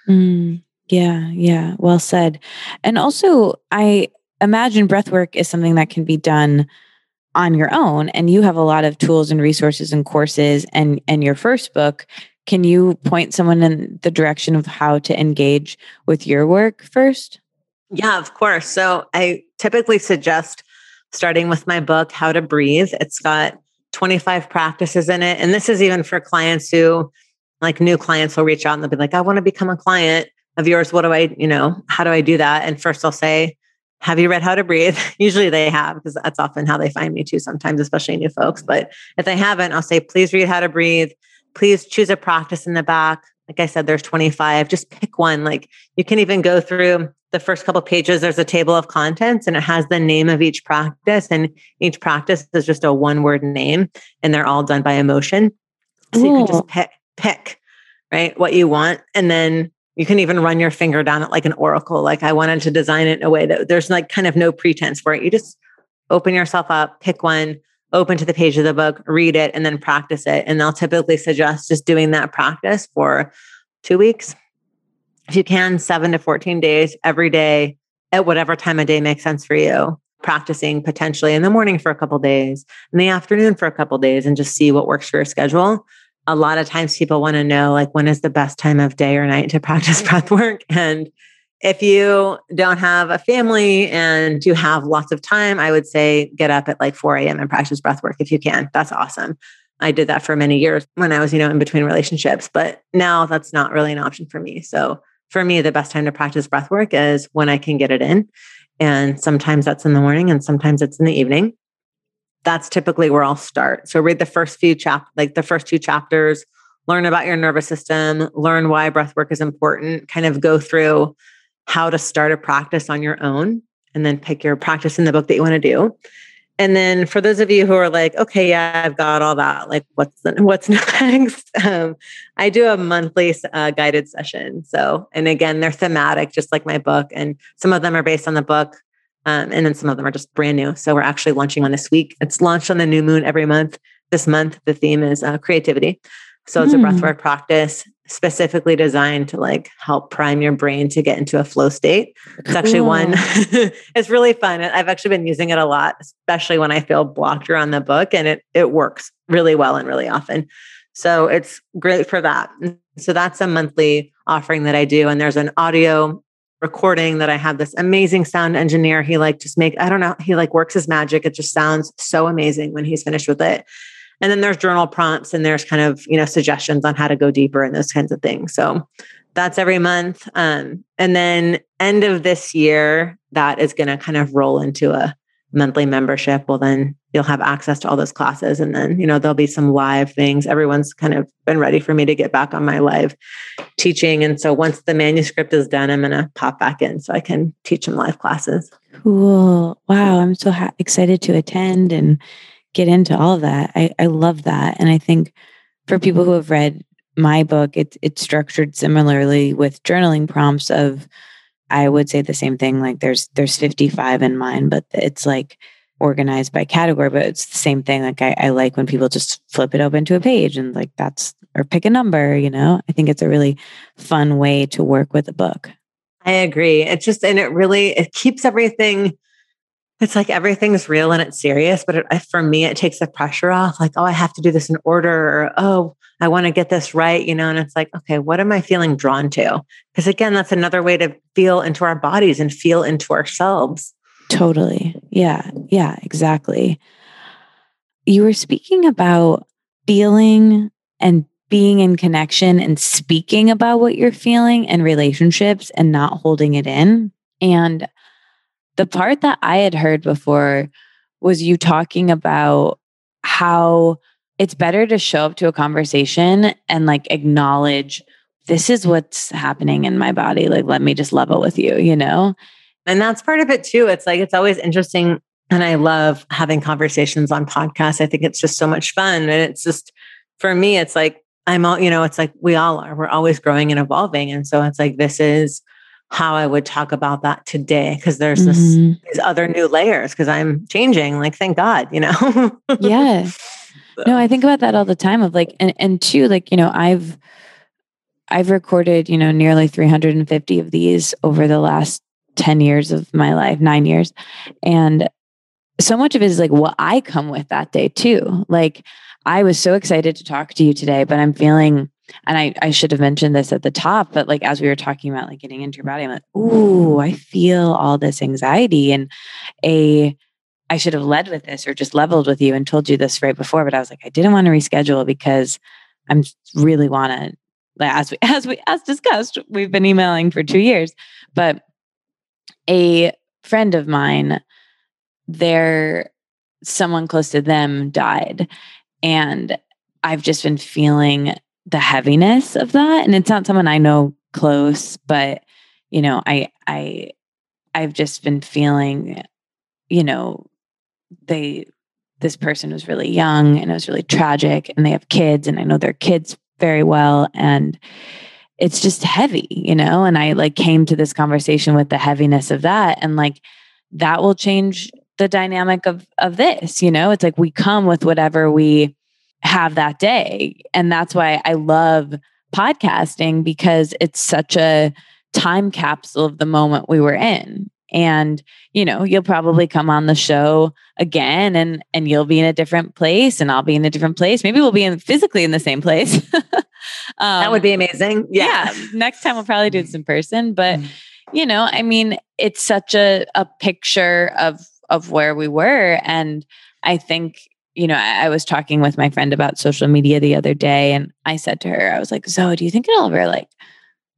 Mm, yeah, yeah, well said. And also, I imagine breath work is something that can be done on your own and you have a lot of tools and resources and courses and and your first book can you point someone in the direction of how to engage with your work first yeah of course so i typically suggest starting with my book, How to Breathe. It's got 25 practices in it. And this is even for clients who, like new clients, will reach out and they'll be like, I want to become a client of yours. What do I, you know, how do I do that? And first I'll say, have you read How to Breathe? (laughs) Usually they have, because that's often how they find me too, sometimes, especially new folks. But if they haven't, I'll say, please read How to Breathe. Please choose a practice in the back. Like I said, there's 25. Just pick one. Like you can even go through the first couple pages, there's a table of contents and it has the name of each practice. And each practice is just a one word name and they're all done by emotion. So Ooh. you can just pick, pick, right, what you want. And then you can even run your finger down it like an oracle. Like I wanted to design it in a way that there's like kind of no pretense for it. You just open yourself up, pick one, open to the page of the book, read it, and then practice it. And they'll typically suggest just doing that practice for two weeks, if you can, seven to 14 days every day at whatever time of day makes sense for you. Practicing potentially in the morning for a couple days, in the afternoon for a couple days, and just see what works for your schedule. A lot of times people want to know like when is the best time of day or night to practice mm-hmm. breath work. And if you don't have a family and you have lots of time, I would say get up at like 4 a.m. and practice breath work if you can. That's awesome. I did that for many years when I was, you know, in between relationships, but now that's not really an option for me. So for me, the best time to practice breath work is when I can get it in. And sometimes that's in the morning and sometimes it's in the evening. That's typically where I'll start. So read the first few chap like the first two chapters, learn about your nervous system, learn why breath work is important, kind of go through how to start a practice on your own and then pick your practice in the book that you want to do. And then for those of you who are like, okay, yeah, I've got all that. Like, what's the, (laughs) what's next? (laughs) Um, I do a monthly uh, guided session. So, and again, they're thematic, just like my book, and some of them are based on the book, um, and then some of them are just brand new. So we're actually launching one this week. It's launched on the new moon every month. This month, the theme is uh, creativity. So it's mm. a breathwork practice specifically designed to like help prime your brain to get into a flow state. It's cool. actually one, (laughs) it's really fun. I've actually been using it a lot, especially when I feel blocked around the book and it, it works really well and really often. So it's great for that. So that's a monthly offering that I do. And there's an audio recording that I have this amazing sound engineer. He like just make, I don't know, he like works his magic. It just sounds so amazing when he's finished with it. And then there's journal prompts and there's kind of, you know, suggestions on how to go deeper and those kinds of things. So that's every month. Um, and then end of this year, that is going to kind of roll into a monthly membership. Well, then you'll have access to all those classes. And then, you know, there'll be some live things. Everyone's kind of been ready for me to get back on my live teaching. And so once the manuscript is done, I'm going to pop back in so I can teach some live classes. Cool. Wow. I'm so ha- excited to attend and get into all of that. I, I love that. And I think for people who have read my book, it's it's structured similarly with journaling prompts of I would say the same thing. Like there's there's 55 in mine, but it's like organized by category, but it's the same thing. Like I, I like when people just flip it open to a page and like that's or pick a number, you know. I think it's a really fun way to work with a book. I agree. It's just and it really it keeps everything it's like everything's real and it's serious, but it, for me, it takes the pressure off. Like, oh, I have to do this in order, or oh, I want to get this right, you know. And it's like, okay, what am I feeling drawn to? Because again, that's another way to feel into our bodies and feel into ourselves. Totally. Yeah. Yeah. Exactly. You were speaking about feeling and being in connection and speaking about what you're feeling and relationships and not holding it in. And the part that I had heard before was you talking about how it's better to show up to a conversation and like acknowledge this is what's happening in my body. Like, let me just level with you, you know? And that's part of it too. It's like, it's always interesting. And I love having conversations on podcasts. I think it's just so much fun. And it's just, for me, it's like, I'm all, you know, it's like we all are. We're always growing and evolving. And so it's like, this is how I would talk about that today because there's mm-hmm. this these other new layers because I'm changing. Like, thank God, you know? (laughs) yeah. So. No, I think about that all the time of like, and, and two, like, you know, I've, I've recorded, you know, nearly 350 of these over the last 10 years of my life, nine years. And so much of it is like what I come with that day too. Like I was so excited to talk to you today, but I'm feeling, and I, I should have mentioned this at the top, but like as we were talking about like getting into your body, I'm like, ooh, I feel all this anxiety and a I should have led with this or just leveled with you and told you this right before, but I was like, I didn't want to reschedule because I'm really want to as we (laughs) as we as discussed, we've been emailing for two years. But a friend of mine, their someone close to them died. And I've just been feeling the heaviness of that. And it's not someone I know close, but you know, I I I've just been feeling, you know, they this person was really young and it was really tragic and they have kids and I know their kids very well and it's just heavy, you know? And I like came to this conversation with the heaviness of that and like that will change the dynamic of of this, you know? It's like we come with whatever we have that day. And that's why I love podcasting because it's such a time capsule of the moment we were in and you know you'll probably come on the show again and and you'll be in a different place and I'll be in a different place maybe we'll be in physically in the same place um, (laughs) that would be amazing yeah. yeah. next time we'll probably do this in person but mm. you know I mean it's such a a picture of of where we were and I think you know, I, I, was talking with my friend about social media the other day, and I said to her, I was like, "Zoe, do you think it'll ever like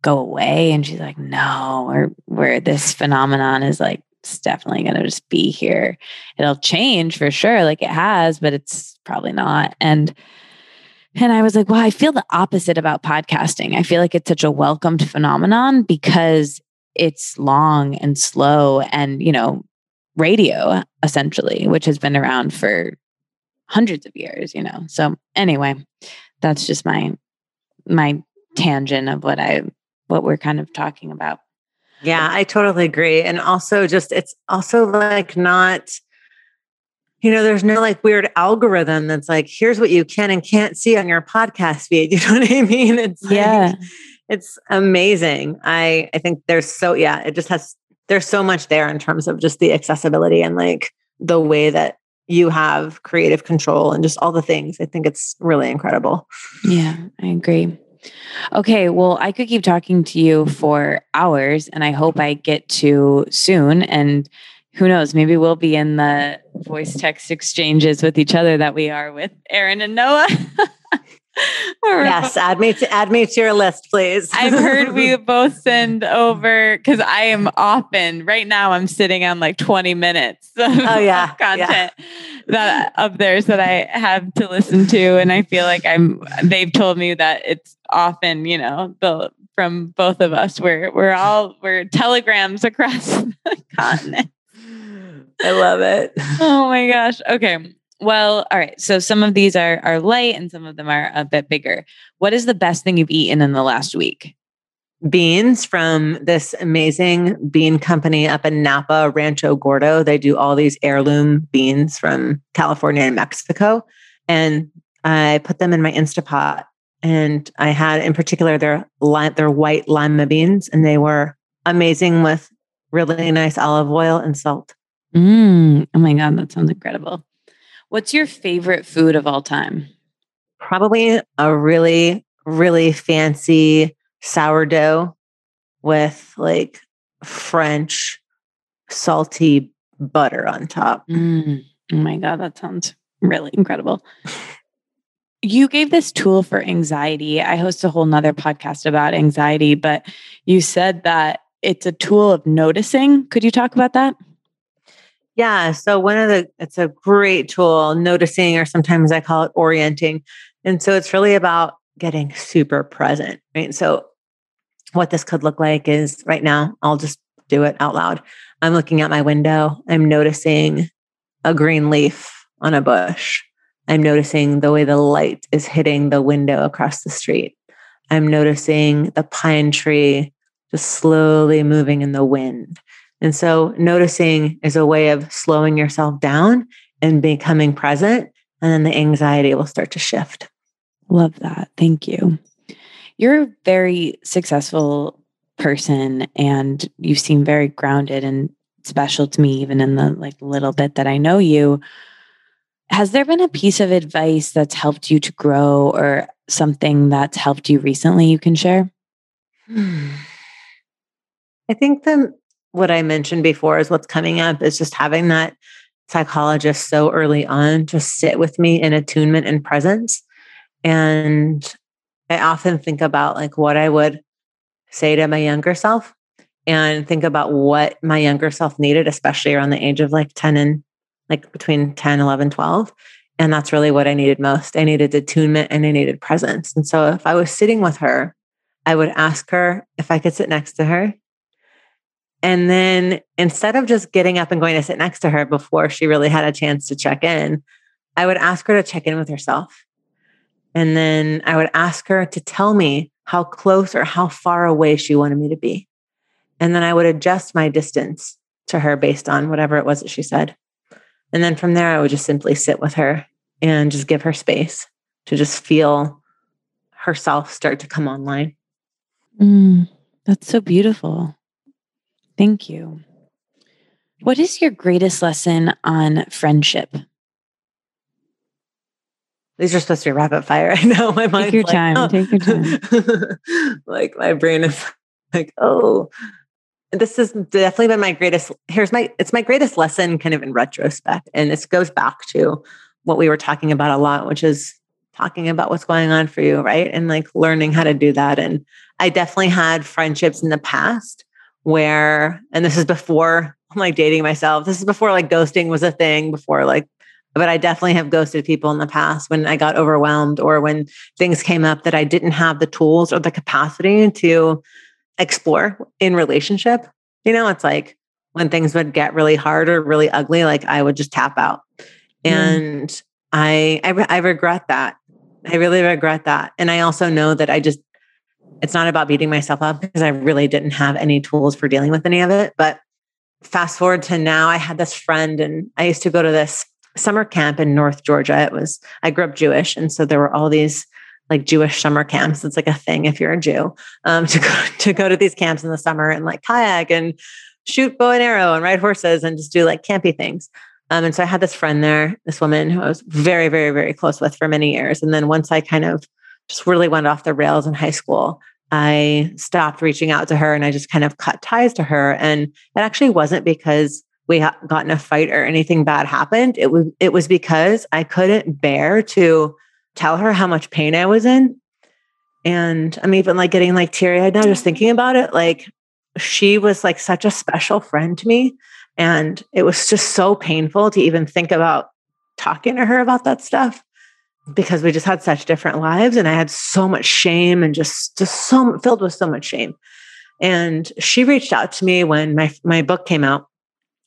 go away and she's like no or where this phenomenon is like it's definitely going to just be here. It'll change for sure like it has but it's probably not. And and i was like well i feel the opposite about podcasting. I feel like it's such a welcomed phenomenon because it's long and slow and you know radio essentially which has been around for hundreds of years you know? So anyway that's just my my tangent of what i what we're kind of talking about. Yeah, I totally agree. And also just it's also like not you know, there's no like weird algorithm that's like, here's what you can and can't see on your podcast feed. (laughs) You know what I mean? It's yeah, like, it's amazing. I I think there's so yeah, it just has there's so much there in terms of just the accessibility and like the way that you have creative control and just all the things. I think it's really incredible. Yeah, I agree. Okay, well, I could keep talking to you for hours, and I hope I get to soon. And who knows, maybe we'll be in the voice text exchanges with each other that we are with Erin and Noah. (laughs) (laughs) yes, add me to add me to your list, please. I've heard we (laughs) both send over because I am often right now. I'm sitting on like 20 minutes (laughs) of oh, yeah, content yeah. that of theirs that I have to listen to, and I feel like I'm. They've told me that it's often, you know, the from both of us. We're we're all we're telegrams across the continent. I love it. Oh my gosh. Okay. Well, all right. So some of these are are light and some of them are a bit bigger. What is the best thing you've eaten in the last week? Beans from this amazing bean company up in Napa, Rancho Gordo. They do all these heirloom beans from California and Mexico. And I put them in my Instapot. And I had in particular their their white lima beans, and they were amazing with really nice olive oil and salt. Mm, oh my God, that sounds incredible. What's your favorite food of all time? Probably a really, really fancy sourdough with like French salty butter on top. Mm. Oh my God, that sounds really incredible. you gave this tool for anxiety. I host a whole nother podcast about anxiety, but you said that it's a tool of noticing. Could you talk about that? Yeah. So one of the it's a great tool, noticing, or sometimes I call it orienting. And so it's really about getting super present, right? So what this could look like is right now, I'll just do it out loud. I'm looking out my window. I'm noticing a green leaf on a bush. I'm noticing the way the light is hitting the window across the street. I'm noticing the pine tree just slowly moving in the wind. And so, noticing is a way of slowing yourself down and becoming present. And then the anxiety will start to shift. Love that. Thank you. You're a very successful person and you seem very grounded and special to me, even in the like little bit that I know you. Has there been a piece of advice that's helped you to grow or something that's helped you recently you can share? Hmm. I think that what I mentioned before is what's coming up is just having that psychologist so early on just sit with me in attunement and presence. And I often think about like what I would say to my younger self and think about what my younger self needed, especially around the age of like 10 and like between 10, 11, 12. And that's really what I needed most. I needed attunement and I needed presence. And so if I was sitting with her, I would ask her if I could sit next to her. And then instead of just getting up and going to sit next to her before she really had a chance to check in, I would ask her to check in with herself. And then I would ask her to tell me how close or how far away she wanted me to be. And then I would adjust my distance to her based on whatever it was that she said. And then from there, I would just simply sit with her and just give her space to just feel herself start to come online. Mm, that's so beautiful. Thank you. What is your greatest lesson on friendship? These are supposed to be rapid fire. (laughs) I know my mind. Take your like, time. Oh. Take your time. (laughs) like my brain is (laughs) like, oh, this has definitely been my greatest. Here's my. It's my greatest lesson, kind of in retrospect, and this goes back to what we were talking about a lot, which is talking about what's going on for you, right? And like learning how to do that. And I definitely had friendships in the past where, and this is before I'm like dating myself. This is before like ghosting was a thing, before like, but I definitely have ghosted people in the past when I got overwhelmed or when things came up that I didn't have the tools or the capacity to explore in relationship. You know, it's like when things would get really hard or really ugly, like I would just tap out. Mm. And I, I, I regret that. I really regret that. And I also know that I just it's not about beating myself up because I really didn't have any tools for dealing with any of it. But fast forward to now, I had this friend and I used to go to this summer camp in North Georgia. It was, I grew up Jewish. And so there were all these like Jewish summer camps. It's like a thing if you're a Jew um, (laughs) to go to go to these camps in the summer and like kayak and shoot bow and arrow and ride horses and just do like campy things. Um, and so I had this friend there, this woman who I was very, very, very close with for many years. And then once I kind of just really went off the rails in high school. I stopped reaching out to her and I just kind of cut ties to her. And it actually wasn't because we got in a fight or anything bad happened. It was it was because I couldn't bear to tell her how much pain I was in. And I'm even like getting like teary eyed now just thinking about it. Like she was like such a special friend to me. And it was just so painful to even think about talking to her about that stuff because we just had such different lives and I had so much shame and just just so filled with so much shame. And she reached out to me when my my book came out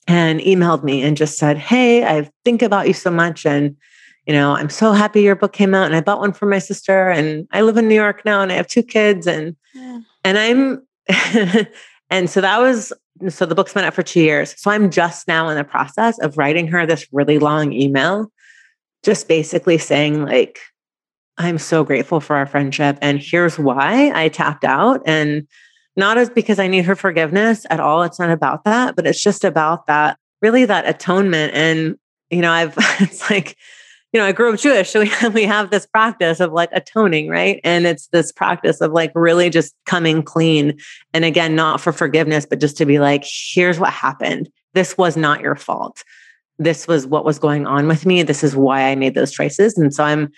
and emailed me and just said, "Hey, I think about you so much and you know, I'm so happy your book came out and I bought one for my sister and I live in New York now and I have two kids and yeah. and I'm (laughs) and so that was so the book's been out for 2 years. So I'm just now in the process of writing her this really long email just basically saying like i'm so grateful for our friendship and here's why i tapped out. And not as because i need her forgiveness at all it's not about that but it's just about that really that atonement. And you know i've (laughs) it's like you know i grew up jewish so we have, we have this practice of like atoning right? And it's this practice of like really just coming clean and again not for forgiveness but just to be like here's what happened. This was not your fault this was what was going on with me. This is why I made those choices. And so I'm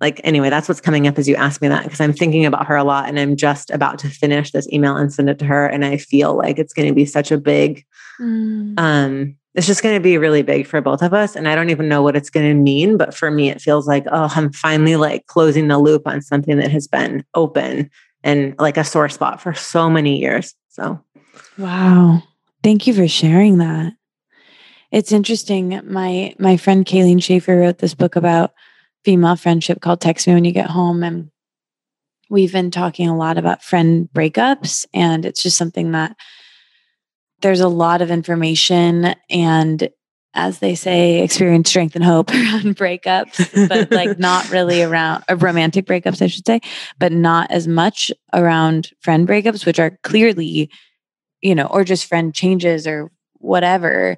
like, anyway, that's what's coming up as you ask me that because I'm thinking about her a lot and I'm just about to finish this email and send it to her. And I feel like it's going to be such a big, mm. um, it's just going to be really big for both of us. And I don't even know what it's going to mean. But for me, it feels like, oh, I'm finally like closing the loop on something that has been open and like a sore spot for so many years. So, wow. Thank you for sharing that. It's interesting. My my friend Kayleen Schaefer wrote this book about female friendship called Text Me When You Get Home. And we've been talking a lot about friend breakups. And it's just something that there's a lot of information and as they say, experience strength and hope (laughs) around breakups, but like (laughs) not really around uh, romantic breakups, I should say, but not as much around friend breakups, which are clearly, you know, or just friend changes or whatever,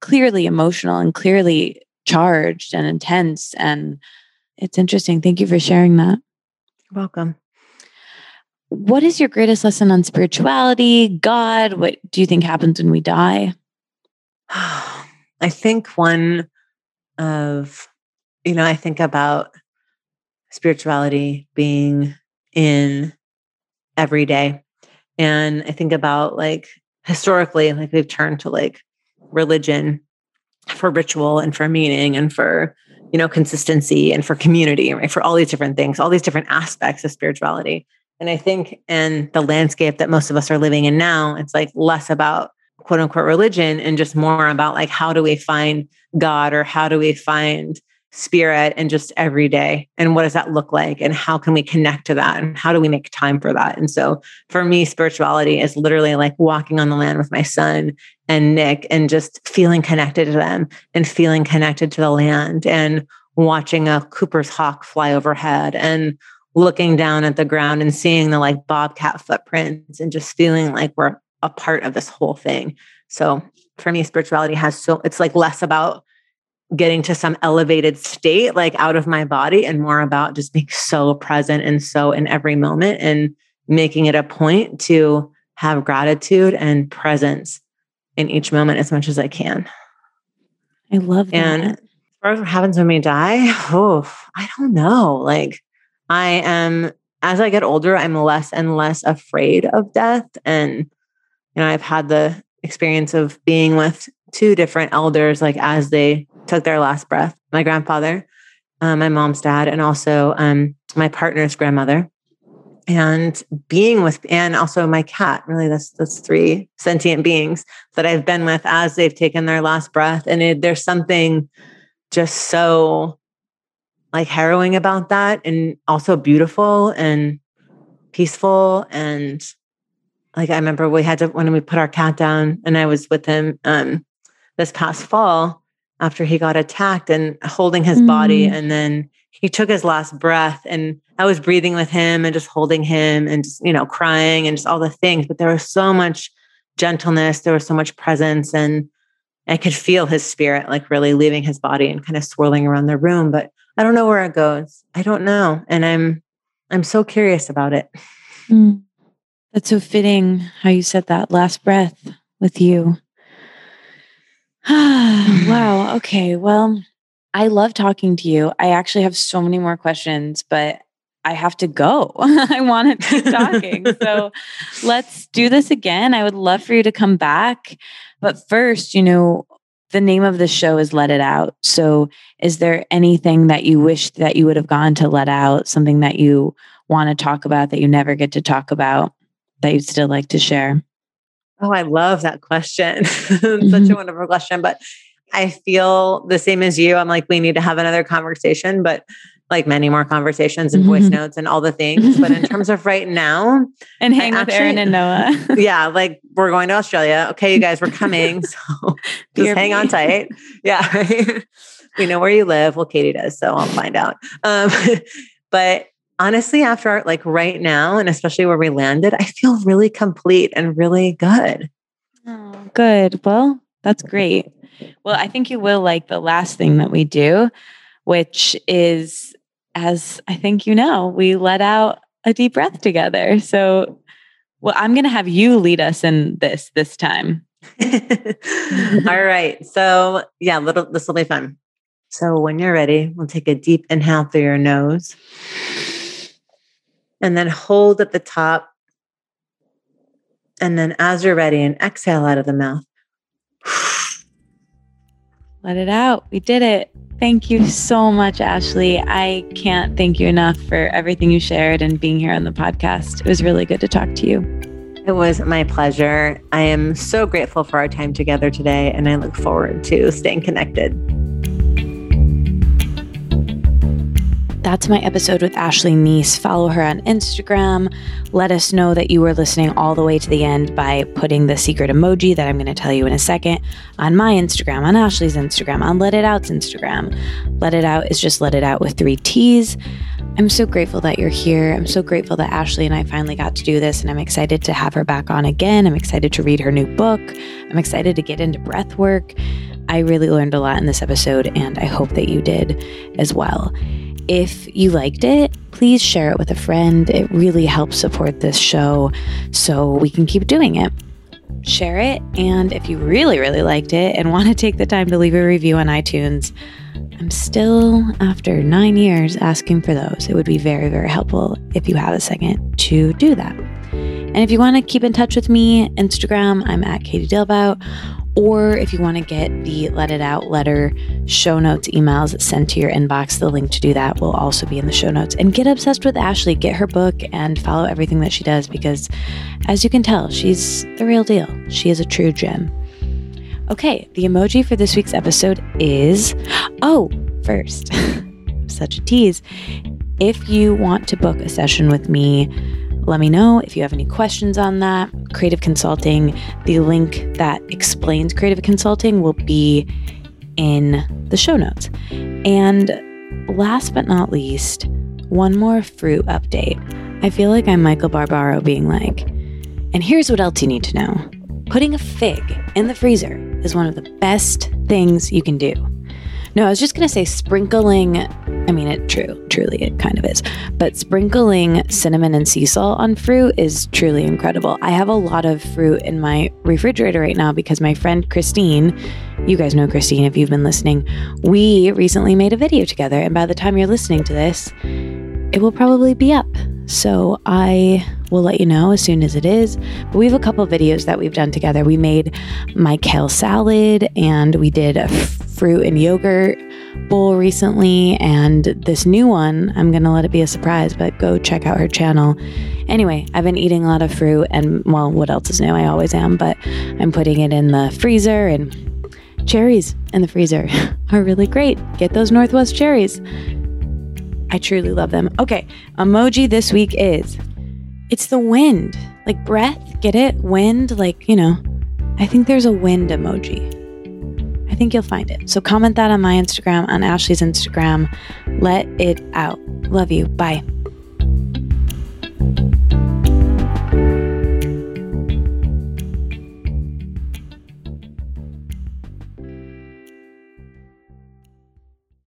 clearly emotional and clearly charged and intense. And it's interesting. Thank you for sharing that. welcome. What is your greatest lesson on spirituality, God? What do you think happens when we die? (sighs) I think one of, you know, I think about spirituality being in every day. And I think about like historically, like we've turned to like religion for ritual and for meaning and for, you know, consistency and for community, right? For all these different things, all these different aspects of spirituality. And I think in the landscape that most of us are living in now, it's like less about quote unquote religion and just more about like how do we find God or how do we find spirit and just every day. And what does that look like? And how can we connect to that? And how do we make time for that? And so for me spirituality is literally like walking on the land with my son and Nick and just feeling connected to them and feeling connected to the land and watching a Cooper's hawk fly overhead and looking down at the ground and seeing the like bobcat footprints and just feeling like we're a part of this whole thing. So for me, spirituality has so it's like less about getting to some elevated state, like out of my body, and more about just being so present and so in every moment and making it a point to have gratitude and presence in each moment as much as I can. I love that. And as far as what happens when we die, (laughs) oh, I don't know. Like I am as I get older, I'm less and less afraid of death. And, you know, I've had the experience of being with two different elders, like as they took their last breath my grandfather, uh, my mom's dad, and also um, my partner's grandmother. And being with, and also my cat, really, that's, that's three sentient beings that I've been with as they've taken their last breath. And it, there's something just so like harrowing about that and also beautiful and peaceful and like I remember we had to when we put our cat down and I was with him um this past fall after he got attacked and holding his mm. body and then he took his last breath and I was breathing with him and just holding him and just you know crying and just all the things but there was so much gentleness there was so much presence and I could feel his spirit like really leaving his body and kind of swirling around the room but I don't know where it goes. I don't know. And I'm I'm so curious about it. Mm. That's so fitting how you said that last breath with you. (sighs) wow. Okay. Well, I love talking to you. I actually have so many more questions, but I have to go. (laughs) I want to keep talking. so (laughs) let's do this again. I would love for you to come back. But first, you know, the name of the show is Let It Out. So, is there anything that you wish that you would have gone to let out, something that you want to talk about that you never get to talk about that you'd still like to share? Oh, I love that question. (laughs) mm-hmm. Such a wonderful question. But I feel the same as you. I'm like, we need to have another conversation, but like many more conversations and voice mm-hmm. notes and all the things. But in (laughs) terms of right now, and hang I with actually, Erin and Noah. (laughs) yeah, like we're going to Australia. Okay, you guys, we're coming. So just hang on tight. Yeah. we know where you live. Well, Katie does, so I'll find out. Um, but honestly, after like right now, and especially where we landed, I feel really complete and really good. Oh, good. Well, that's great. Well, I think you will like the last thing that we do, which is, as I think you know, we let out a deep breath together. So, well, I'm going to have you lead us in this this time. (laughs) All right. So, yeah, little this will be fun. So, when you're ready, we'll take a deep inhale through your nose and then hold at the top. And then, as you're ready, and exhale out of the mouth. (sighs) Let it out. We did it. Thank you so much, Ashley. I can't thank you enough for everything you shared and being here on the podcast. It was really good to talk to you. It was my pleasure. I am so grateful for our time together today, and I look forward to staying connected. That's my episode with Ashley Neese. Follow her on Instagram. Let us know that you were listening all the way to the end by putting the secret emoji that I'm going to tell you in a second on my Instagram, on Ashley's Instagram, on Let It Out's Instagram. Let It Out is just Let It Out with three T's. I'm so grateful that you're here. I'm so grateful that Ashley and I finally got to do this, and I'm excited to have her back on again. I'm excited to read her new book. I'm excited to get into breath work. I really learned a lot in this episode, and I hope that you did as well. If you liked it, please share it with a friend. It really helps support this show so we can keep doing it. Share it, and if you really, really liked it and want to take the time to leave a review on iTunes, I'm still, after nine years, asking for those. It would be very, very helpful if you have a second to do that. And if you want to keep in touch with me, Instagram, I'm at Katie Dalebout or if you want to get the Let It Out letter show notes emails sent to your inbox, the link to do that will also be in the show notes. And get obsessed with Ashley, get her book, and follow everything that she does because, as you can tell, she's the real deal. She is a true gem. Okay, the emoji for this week's episode is oh, first, (laughs) such a tease. If you want to book a session with me, let me know if you have any questions on that. Creative Consulting, the link that explains creative consulting will be in the show notes. And last but not least, one more fruit update. I feel like I'm Michael Barbaro being like, and here's what else you need to know putting a fig in the freezer is one of the best things you can do. No, I was just going to say sprinkling. I mean, it true, truly, it kind of is. But sprinkling cinnamon and sea salt on fruit is truly incredible. I have a lot of fruit in my refrigerator right now because my friend Christine, you guys know Christine if you've been listening, we recently made a video together. And by the time you're listening to this, it will probably be up. So I will let you know as soon as it is. But we have a couple videos that we've done together. We made my kale salad and we did a fruit and yogurt bowl recently. And this new one, I'm going to let it be a surprise, but go check out her channel. Anyway, I've been eating a lot of fruit and, well, what else is new? I always am, but I'm putting it in the freezer and cherries in the freezer (laughs) are really great. Get those Northwest cherries. I truly love them. Okay, emoji this week is it's the wind, like breath. Get it? Wind, like, you know, I think there's a wind emoji. I think you'll find it. So comment that on my Instagram, on Ashley's Instagram. Let it out. Love you. Bye.